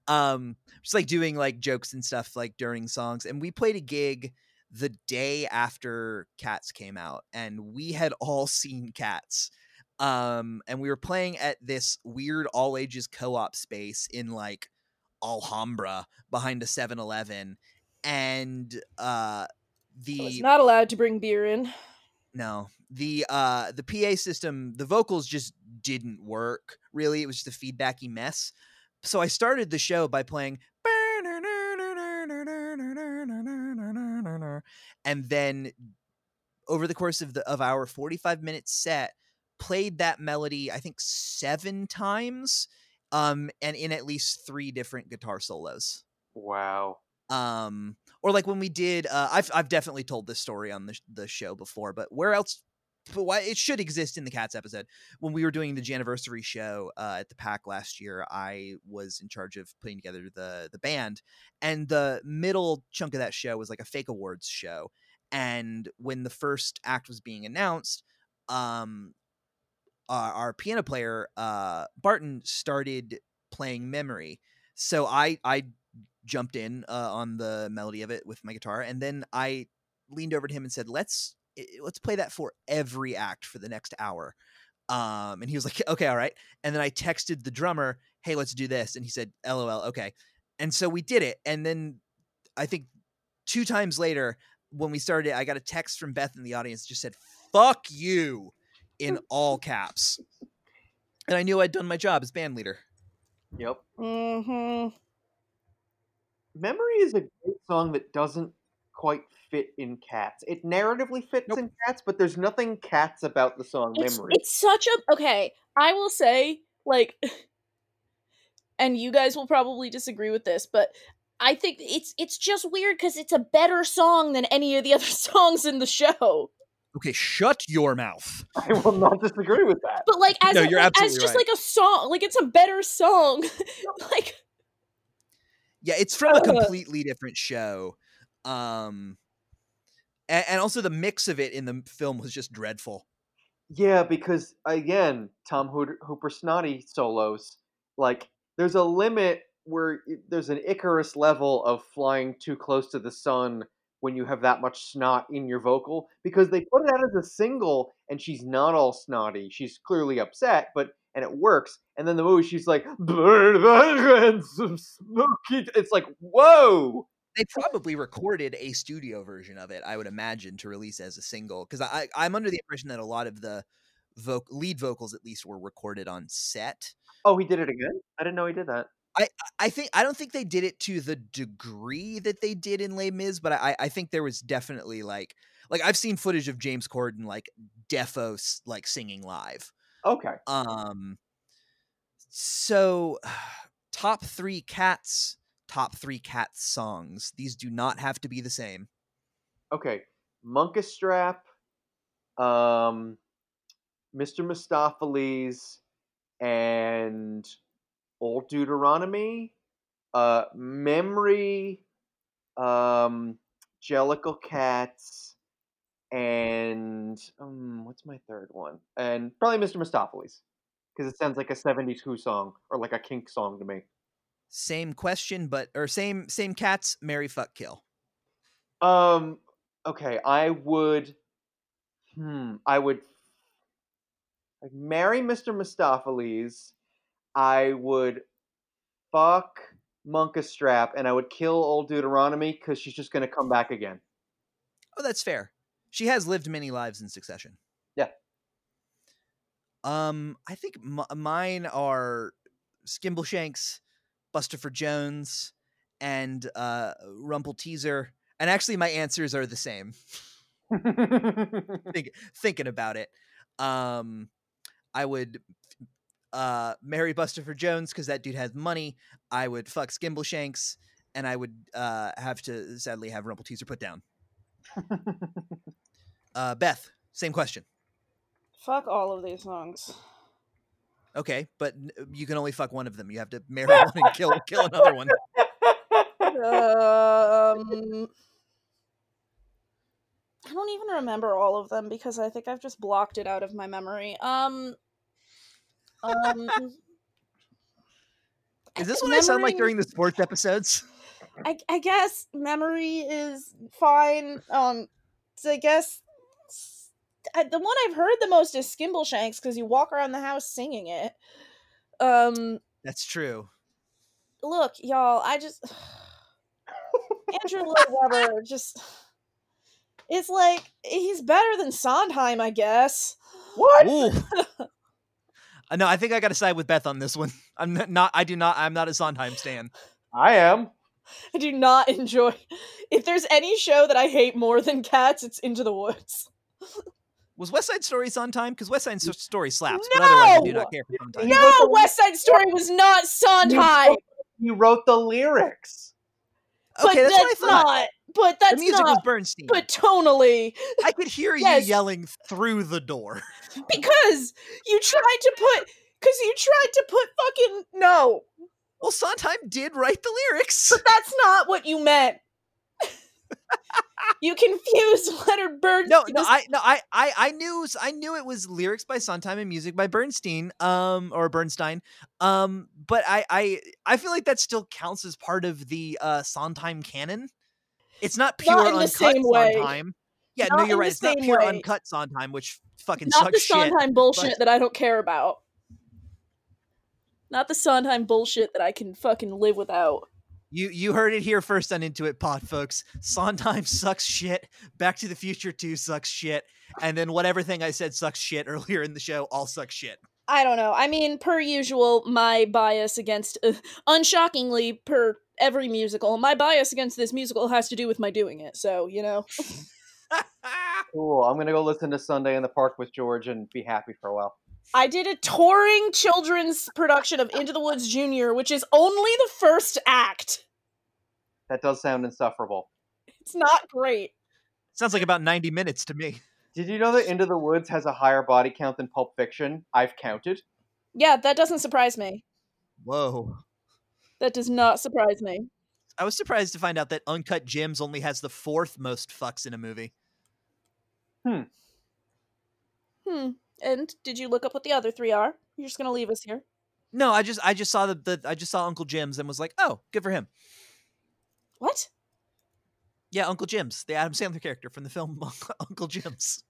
um just like doing like jokes and stuff like during songs and we played a gig the day after cats came out and we had all seen cats um and we were playing at this weird all ages co-op space in like alhambra behind a 7-eleven and uh the I was not allowed to bring beer in. no the uh the pa system the vocals just didn't work really it was just a feedbacky mess so i started the show by playing and then over the course of the of our 45 minute set played that melody i think seven times um and in at least three different guitar solos Wow. um or like when we did uh i've i've definitely told this story on the, the show before but where else but why it should exist in the cats episode. When we were doing the anniversary show uh, at the pack last year i was in charge of putting together the the band and the middle chunk of that show was like a fake awards show. And when the first act was being announced um our, our piano player uh barton started playing memory. So i i jumped in uh, on the melody of it with my guitar and then i leaned over to him and said let's i- let's play that for every act for the next hour. Um and he was like okay all right. And then i texted the drummer hey let's do this. And he said lol okay. And so we did it. And then i think two times later when we started i got a text from beth in the audience just said fuck you in all caps. And i knew i'd done my job as band leader. Yep. Mm-hmm. Memory is a great song that doesn't quite fit in Cats. It narratively fits Nope. in Cats, but there's nothing Cats about the song It's, Memory. it's such a okay. I will say, like, and you guys will probably disagree with this, but I think it's it's just weird because it's a better song than any of the other songs in the show. okay shut your mouth I will not disagree with that. But like as No, a, you're like, as just right. like a song, like it's a better song. like Yeah, it's from a completely different show. Um and, and also the mix of it in the film was just dreadful. Yeah, because again, Tom Hooper, Snotty solos, like there's a limit where there's an Icarus level of flying too close to the sun when you have that much snot in your vocal because they put it out as a single and she's not all snotty. She's clearly upset, but and it works. And then the movie she's like "Burn the hands of smoky-" It's like, "Whoa!" They probably recorded a studio version of it, I would imagine, to release as a single. Because I, I'm under the impression that a lot of the voc- lead vocals, at least, were recorded on set. Oh, he did it again? I didn't know he did that. I I think I don't think they did it to the degree that they did in Les Mis, but I, I think there was definitely like like I've seen footage of James Corden like defo like singing live. Okay. Um so top 3 cats, top 3 cats songs. These do not have to be the same. Okay, Munkustrap, um, Mr. Mistoffelees, and Old Deuteronomy, uh, Memory, um, Jellicle Cats, and um, what's my third one? And probably Mr. Mistoffelees, because it sounds like a '70s Who song or like a Kink song to me. Same question but or same same cats, Mary fuck kill. Um. Okay, I would. Hmm. I would. I'd marry Mr. Mistoffelees. I would fuck Munkustrap, and I would kill old Deuteronomy because she's just gonna come back again. Oh, that's fair. She has lived many lives in succession. Yeah. Um, I think m- mine are Skimbleshanks, Bustopher Jones, and uh, Rumpleteazer. And actually, my answers are the same. Think, thinking about it, um, I would uh, marry Bustopher Jones because that dude has money. I would fuck Skimbleshanks, and I would uh, have to sadly have Rumpleteazer put down. Uh, Beth, same question. fuck all of these songs. Okay, but you can only fuck one of them. You have to marry one and kill kill another one. um, I don't even remember all of them because I think I've just blocked it out of my memory. Um, um, Is this what I sound like during the sports episodes? I, I guess memory is fine. Um, so I guess the one I've heard the most is Skimbleshanks because you walk around the house singing it. Um, That's true. look, y'all, I just Andrew Lloyd Webber just it's like he's better than Sondheim, I guess. what? Ooh. Uh, no, I think I got to side with Beth on this one. I'm not. I do not. I'm not a Sondheim stan. I am. I do not enjoy. If there's any show that I hate more than Cats, it's Into the Woods. Was West Side Story Sondheim? Because West Side S- Story slaps, but otherwise I do No! not care for Sondheim. He No, West Side Story was not Sondheim. He wrote the lyrics. But Okay, that's what I that's thought. not. but that's the music not. was Bernstein. but tonally, I could hear Yes. you yelling through the door. because you tried to put, because you tried to put fucking no. Well, Sondheim did write the lyrics. But that's not what you meant. You confused Leonard Bernstein. No, no, I no, I, I, I knew, I knew it was lyrics by Sondheim and music by Bernstein, um, or Bernstein, um, but I, I, I feel like that still counts as part of the uh Sondheim canon. It's not pure Not in the uncut same way. Sondheim. Yeah, no, you're right. It's not pure way. uncut Sondheim, which fucking not the sucks shit. Sondheim bullshit but- that I don't care about. Not the Sondheim bullshit that I can fucking live without. You you heard it here first on Into It Pod, folks. Sondheim sucks shit. Back to the Future 2 sucks shit. And then whatever thing I said sucks shit earlier in the show all sucks shit. I don't know. I mean, per usual, my bias against, uh, unshockingly, per every musical, my bias against this musical has to do with my doing it. So, you know. Cool. I'm gonna go listen to Sunday in the Park with George and be happy for a while. I did a touring children's production of Into the Woods Junior, which is only the first act. That does sound insufferable. It's not great. Sounds like about 90 minutes to me. Did you know that Into the Woods has a higher body count than Pulp Fiction? I've counted. Yeah, that doesn't surprise me. Whoa. That does not surprise me. I was surprised to find out that Uncut Gems only has the fourth most fucks in a movie. Hmm. And did you look up what the other three are? You're just gonna leave us here. No, I just I just saw the, the I just saw Uncle Jim's and was like, oh, good for him. What? Yeah, Uncle Jim's, the Adam Sandler character from the film Uncle Jim's.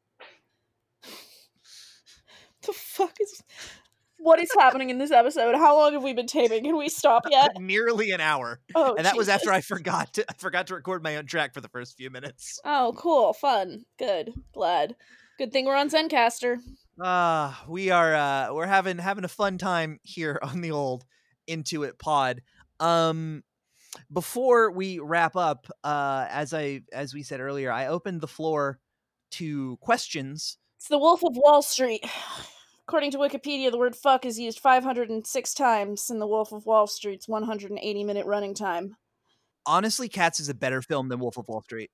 The fuck is what is happening in this episode? How long have we been taping? Can we stop yet? Nearly an hour. Oh, and that was after I forgot to I forgot to record my own track for the first few minutes. Oh, cool, fun, good, glad. Good thing we're on Zencastr. Ah, we are uh we're having having a fun time here on the old Into It pod. Um before we wrap up, uh as I as we said earlier, I opened the floor to questions. It's the Wolf of Wall Street. According to Wikipedia, the word fuck is used 506 times in the Wolf of Wall Street's 180 minute running time. Honestly, Cats is a better film than Wolf of Wall Street.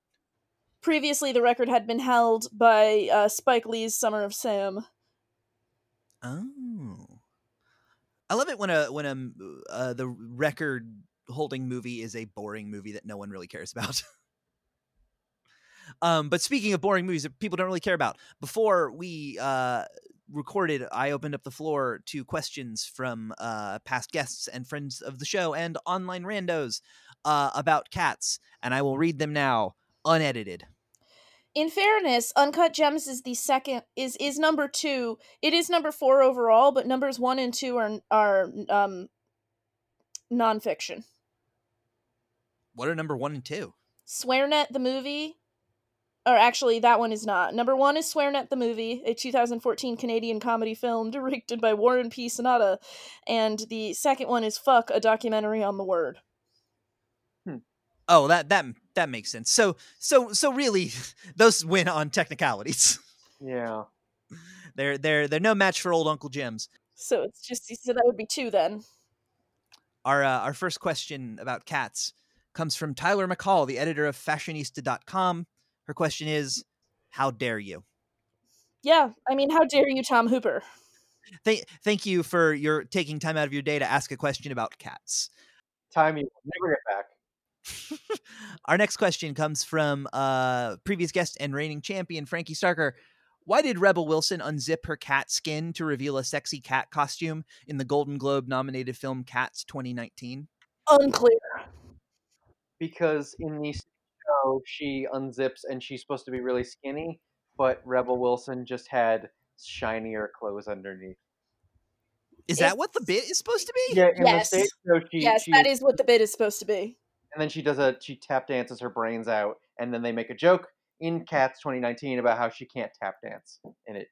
Previously, the record had been held by uh, Spike Lee's Summer of Sam. Oh. I love it when a when a uh, the record holding movie is a boring movie that no one really cares about. um, but speaking of boring movies that people don't really care about, before we uh, recorded, I opened up the floor to questions from uh, past guests and friends of the show and online randos uh, about cats, and I will read them now, unedited. In fairness, Uncut Gems is the second is is number two. It is number four overall, but numbers one and two are are um nonfiction. What are number one and two? SwearNet the movie, or actually that one is not. Number one is SwearNet the movie, a 2014 Canadian comedy film directed by Warren P. Sonoda, and the second one is Fuck, a documentary on the word. Oh, that that that makes sense. So so so really, those win on technicalities. Yeah. They're they're they're no match for old Uncle Jim's. So it's just so that would be two then. Our uh, our first question about cats comes from Tyler McCall, the editor of Fashionista.com. Her question is, "How dare you?" Yeah, I mean, how dare you, Tom Hooper? Thank thank you for your taking time out of your day to ask a question about cats. Time you will never get back. Our next question comes from uh, previous guest and reigning champion Frankie Starker. Why did Rebel Wilson unzip her cat skin to reveal a sexy cat costume in the Golden Globe nominated film Cats 2019? Unclear. Because in the show, she unzips and she's supposed to be really skinny, but Rebel Wilson just had shinier clothes underneath. Is that what the bit is supposed to be? Yeah, Yes. stage show, she, yes, she that is what the bit is supposed to be. And then she does a she tap dances her brains out, and then they make a joke in Cats 2019 about how she can't tap dance, in it.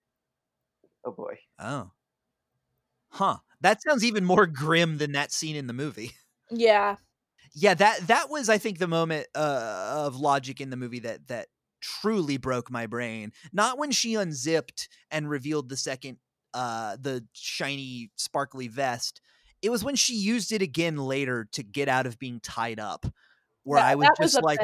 Oh boy. Oh. Huh. That sounds even more grim than that scene in the movie. Yeah. Yeah, that that was I think the moment uh, of logic in the movie that that truly broke my brain. Not when she unzipped and revealed the second uh the shiny sparkly vest. It was when she used it again later to get out of being tied up. where That- I was that was just like,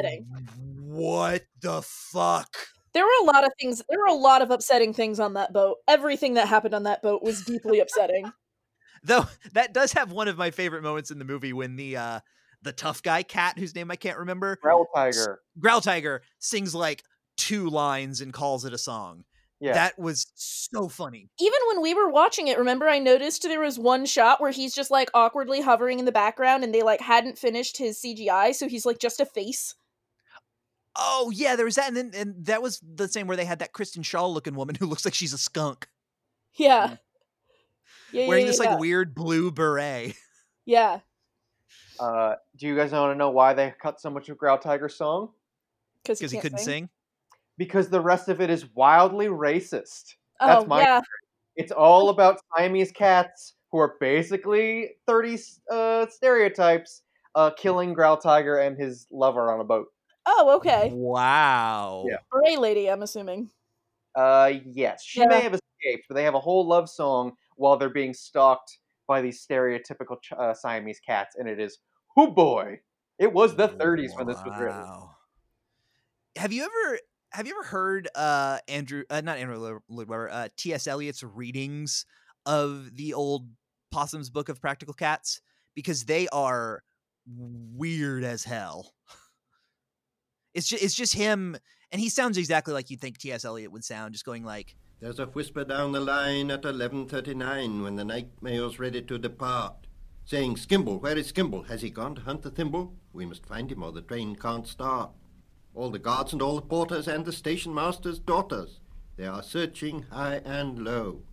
what the fuck? There were a lot of things. There were a lot of upsetting things on that boat. Everything that happened on that boat was deeply upsetting. Though that does have one of my favorite moments in the movie when the uh the tough guy cat whose name I can't remember, Growl Tiger. Growl Tiger sings like two lines and calls it a song. Yeah. That was so funny. Even when we were watching it, remember I noticed there was one shot where he's just like awkwardly hovering in the background and they like hadn't finished his CGI, so he's like just a face. Oh yeah, there was that, and then and that was the same where they had that Kristen Shaw looking woman who looks like she's a skunk Yeah. Yeah, wearing yeah, this yeah. like weird blue beret. Yeah. Uh, do you guys want to know why they cut so much of Growl Tiger's song? Because because he couldn't sing. Because the rest of it is wildly racist. Oh, That's my yeah. It's all about Siamese cats who are basically 30 uh, stereotypes uh, killing Growl Tiger and his lover on a boat. Oh, okay. Wow. Yeah. Beret lady, I'm assuming. Uh, yes, she Yeah. may have escaped, but they have a whole love song while they're being stalked by these stereotypical uh, Siamese cats, and it is, "Hoo boy!" It was the 30s when this was written. Have you ever have you ever heard uh Andrew uh, not Andrew Lloyd- Webber uh T.S. Eliot's readings of the old Possum's Book of Practical Cats because they are weird as hell. It's just it's just him and he sounds exactly like you'd think T.S. Eliot would sound just going like There's a whisper down the line at 11.39 when the night mail's ready to depart, saying, Skimble, where is Skimble? Has he gone to hunt the thimble? We must find him or the train can't start. All the guards and all the porters and the station master's daughters, they are searching high and low,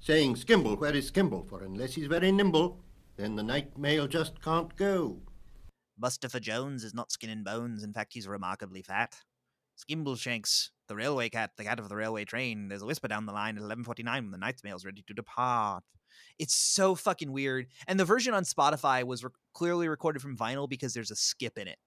saying, Skimble, where is Skimble? For unless he's very nimble, then the night mail just can't go. Bustopher Jones is not skin and bones. In fact, he's remarkably fat. Skimbleshanks, the railway cat, the cat of the railway train. There's a whisper down the line at 11:49 when the night's mail's ready to depart. it's so fucking weird. And the version on Spotify was re- clearly recorded from vinyl because there's a skip in it.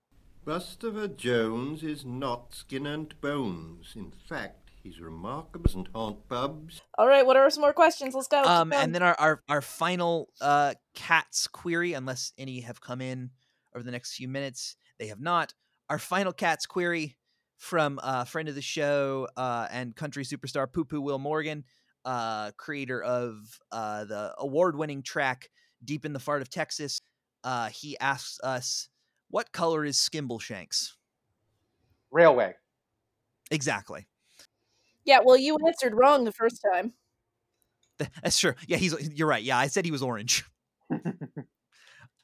Bustopher Jones is not skin and bones. In fact, he's remarkable and haunt pubs. All right, what are some more questions? Let's go. Um, and then our, our, our final uh, cats query, unless any have come in over the next few minutes, they have not. Our final cats query from a friend of the show uh, and country superstar Poo Poo Will Morgan, uh, creator of uh, the award winning track Deep in the Fart of Texas. Uh, he asks us, What color is Skimbleshanks? Railway. Exactly. yeah, well, you answered wrong the first time. Th- That's true. Yeah, he's you're right. Yeah, I said he was orange.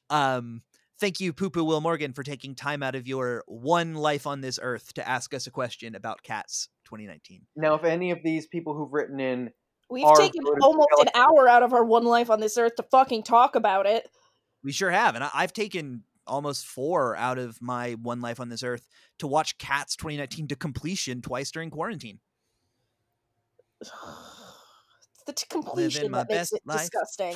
um thank you Poo Poo Will Morgan for taking time out of your one life on this earth to ask us a question about cats 2019. Now, if any of these people who've written in We've Our taken almost an hour out of our one life on this earth to fucking talk about it. We sure have and I- I've taken almost 4 out of my one life on this earth to watch Cats 2019 to completion twice during quarantine. The to completion my that makes best it life. disgusting.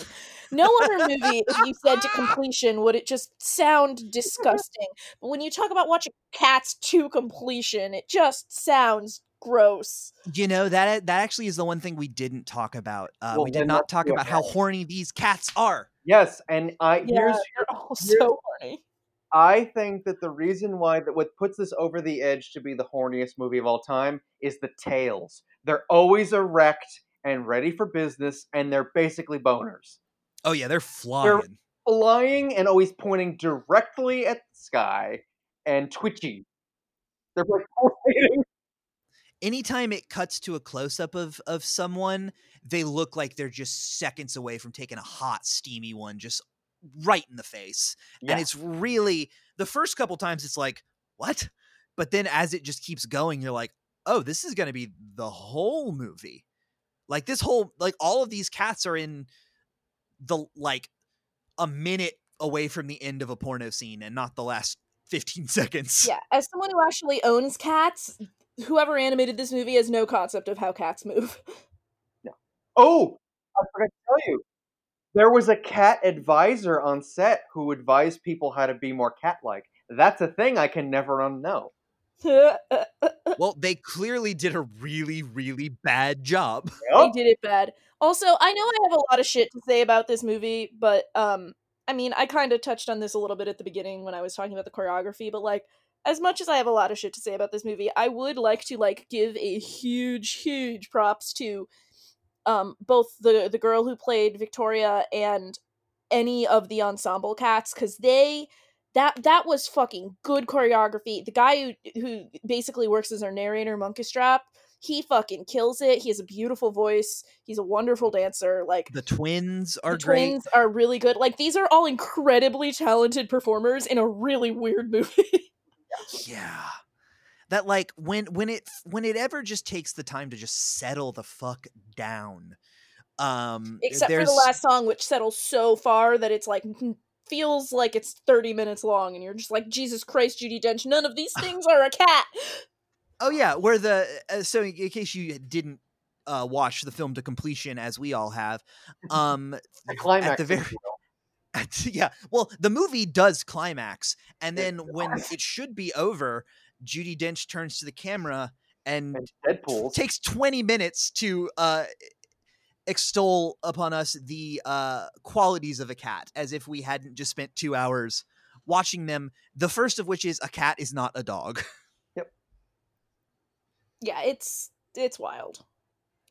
No other movie, if you said to completion, would it just sound disgusting. But when you talk about watching cats to completion, it just sounds gross. You know that that actually is the one thing we didn't talk about. Uh, Well, we did not talk about how horny these cats are. Yes, and I Yeah, here's they're all here's- so horny. I think that the reason why that what puts this over the edge to be the horniest movie of all time is the tails. They're always erect and ready for business, and they're basically boners. Oh yeah, they're flying. They're Flying and always pointing directly at the sky and twitchy. They're like pulsating. Anytime it cuts to a close up of of someone, they look like they're just seconds away from taking a hot, steamy one just right in the face. Yeah. And it's really the first couple times it's like, what? But then as it just keeps going, you're like, oh, this is gonna be the whole movie. Like this whole like all of these cats are in the like a minute away from the end of a porno scene and not the last 15 seconds. Yeah, as someone who actually owns cats, whoever animated this movie has no concept of how cats move. No. Oh, I forgot to tell you. There was a cat advisor on set who advised people how to be more cat-like. That's a thing I can never unknow. Well, they clearly did a really, really bad job. they did it bad. Also, I know I have a lot of shit to say about this movie, but um I mean, I kind of touched on this a little bit at the beginning when I was talking about the choreography, but like as much as I have a lot of shit to say about this movie, I would like to like give a huge huge props to um both the the girl who played Victoria and any of the ensemble cats cuz they that that was fucking good choreography. The guy who who basically works as our narrator, Munkustrap, he fucking kills it. He has a beautiful voice. He's a wonderful dancer. Like The twins are the great. twins are really good. Like these are all incredibly talented performers in a really weird movie. Yeah. That like when when it when it ever just takes the time to just settle the fuck down. Um Except for the last song, which settles so far that it's like feels like it's 30 minutes long, and you're just like, Jesus Christ, Judi Dench, none of these things are a cat. Oh yeah, where the uh, so in in case you didn't uh watch the film to completion as we all have, um The climax. at the very real. at- yeah, well the movie does climax and It then when it should be over, Judi Dench turns to the camera and and Deadpool. takes 20 minutes to uh extol upon us the uh qualities of a cat as if we hadn't just spent 2 hours watching them the first of which is a cat is not a dog Yep. Yeah, it's it's wild.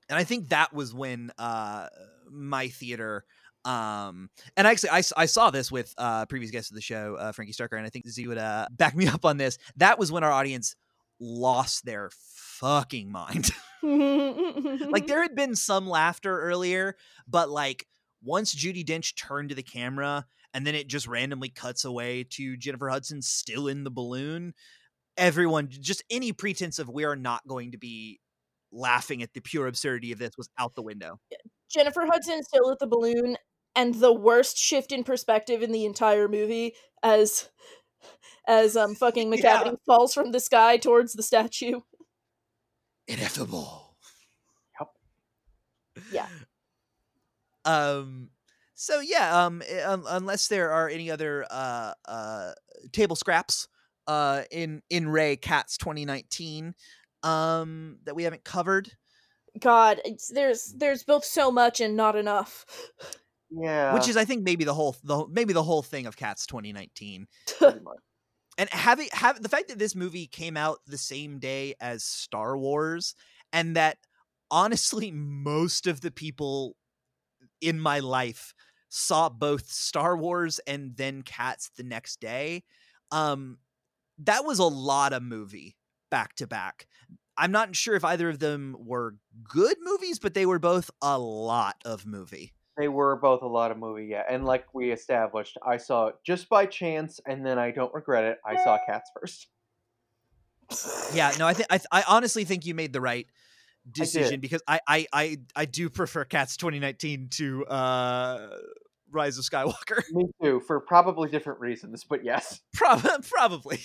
and i think that was when uh my theater um and actually I, I saw this with uh previous guest of the show uh frankie starker and i think z would uh back me up on this. That was when our audience lost their fucking mind. Like there had been some laughter earlier but like once judi dench turned to the camera and then it just randomly cuts away to jennifer hudson still in the balloon everyone just any pretense of we are not going to be laughing at the pure absurdity of this was out the window. Jennifer Hudson still at the balloon, and the worst shift in perspective in the entire movie as as um fucking Yeah. Falls from the sky towards the statue. ineffable Yeah. um so yeah um eh, unless there are any other uh uh table scraps uh in in ray cats 2019 um that we haven't covered God, it's, there's there's both so much and not enough. Yeah. which is i think maybe the whole the maybe the whole thing of cats 2019 and having have the fact that this movie came out the same day as Star Wars and that honestly most of the people in my life saw both Star Wars and then Cats the next day um that was a lot of movie back to back. I'm not sure if either of them were good movies but they were both a lot of movie They were both a lot of movie, yeah. And like we established, I saw it just by chance, and then I don't regret it. I saw Cats first. yeah no i think I, th- I honestly think you made the right decision because I, I i i do prefer cats 2019 to uh rise of skywalker Me too, for probably different reasons, but yes. Prob- probably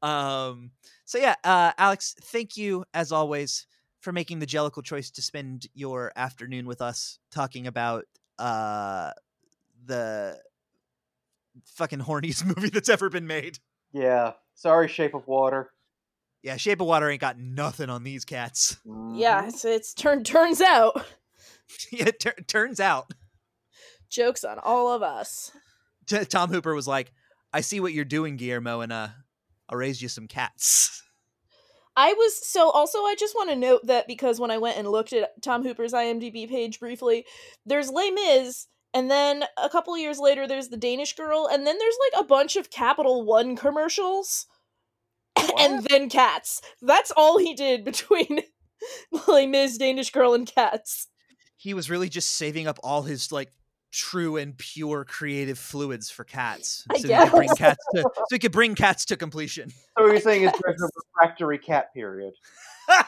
um so yeah uh alex thank you as always for making the jellicle choice to spend your afternoon with us talking about uh the fucking horniest movie that's ever been made Yeah. Sorry, Shape of Water. yeah shape of water ain't got nothing on these cats Yeah, Mhm. it's, it's turn turns out yeah it tur- turns out jokes on all of us. T- Tom Hooper was like, "I see what you're doing, Guillermo, and uh, I'll raise you some cats." I was so also I just want to note that because when I went and looked at Tom Hooper's IMDb page briefly, there's Les Mis and then a couple years later there's the Danish girl and then there's like a bunch of Capital One commercials and then cats. That's all he did between Les Mis, Danish girl and cats. He was really just saving up all his like true and pure creative fluids for cats, so he could bring cats to so he could bring cats to completion. So what you're saying it's there's a refractory cat period.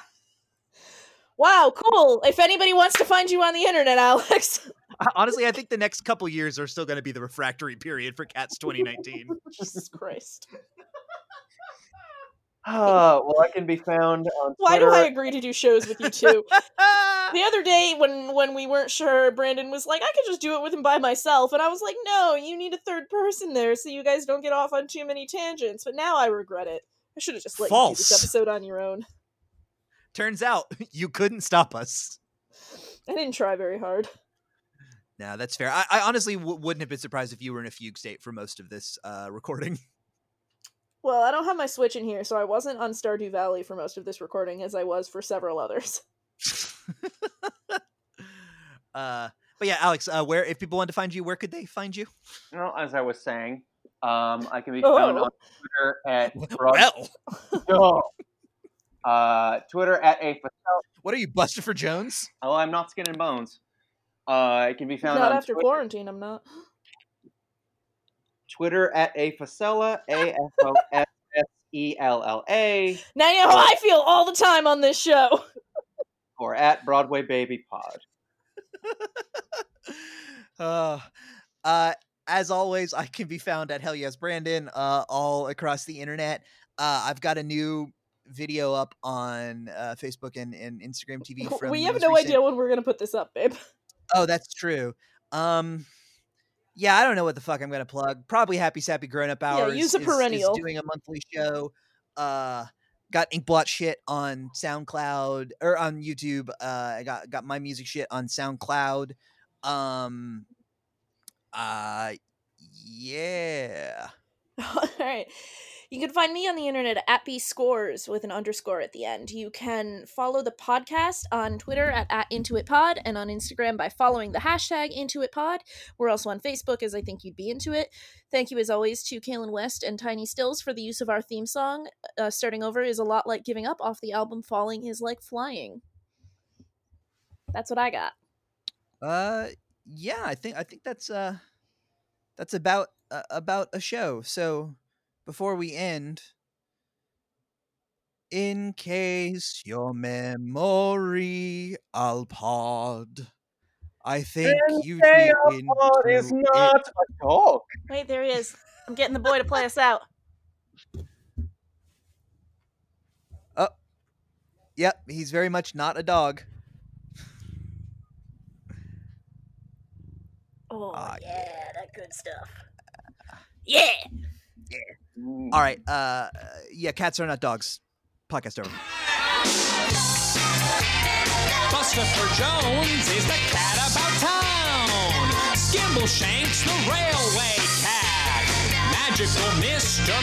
Wow, cool. If anybody wants to find you on the internet, Alex. Honestly, I think the next couple years are still going to be the refractory period for Cats 2019. Jesus Christ. Ah, well, I can be found on Why do I agree to do shows with you too? the other day when when we weren't sure brandon was like i could just do it with him by myself and i was like no you need a third person there so you guys don't get off on too many tangents but now i regret it i should have just let you do this episode on your own Turns out you couldn't stop us. i didn't try very hard No, that's fair. I, I honestly w- wouldn't have been surprised if you were in a fugue state for most of this uh, recording. Well, I don't have my Switch in here, so I wasn't on Stardew Valley for most of this recording, as I was for several others. uh, but yeah, Alex, uh, where if people want to find you, where could they find you? Well, as I was saying, um, I can be found Oh. on Twitter at Broad- Well, No. uh, Twitter at a what are you, Bustopher Jones? Oh, I'm not skin and bones. Uh, it can be found Not on after Twitter, quarantine, I'm not. Twitter at a fossella, a f o s s e l l a, Now you know how I feel all the time on this show. or at Broadway Baby Pod. Uh, uh, as always, I can be found at Hell Yes Brandon, uh, all across the internet. Uh, I've got a new video up on uh, Facebook and, and Instagram TV. From we have no recent- idea when we're gonna put this up, babe. Oh, that's true. Um, yeah, I don't know what the fuck I'm gonna plug. Probably Happy Sappy Grown Up Hours. Yeah, use a is- is perennial. doing a monthly show. Uh, got Inkblot shit on SoundCloud or on YouTube. Uh, I got got my music shit on SoundCloud. Um, uh, yeah. All right. You can find me on the internet at bscores with an underscore at the end. You can follow the podcast on Twitter at, at IntoItPod and on Instagram by following the hashtag IntoItPod. We're also on Facebook, as I think you'd be into it. Thank you, as always, to Kaylin West and Tiny Stills for the use of our theme song. Uh, starting over is a lot like giving up off the album Falling is Like Flying. That's what I got. Uh, yeah. I think I think that's uh, that's about uh, about a show. So before we end, in case your memory I'll pod, I think you'd Say pod is not it. a dog. Wait, there he is. I'm getting the boy to play us out. Oh, yep, he's very much not a dog. Oh, Ah, yeah, that good stuff. Yeah! Mm. All right. Uh, yeah, cats are not dogs. Podcast over. Buster Jones is the cat about town. The railway cat. Magical Mr.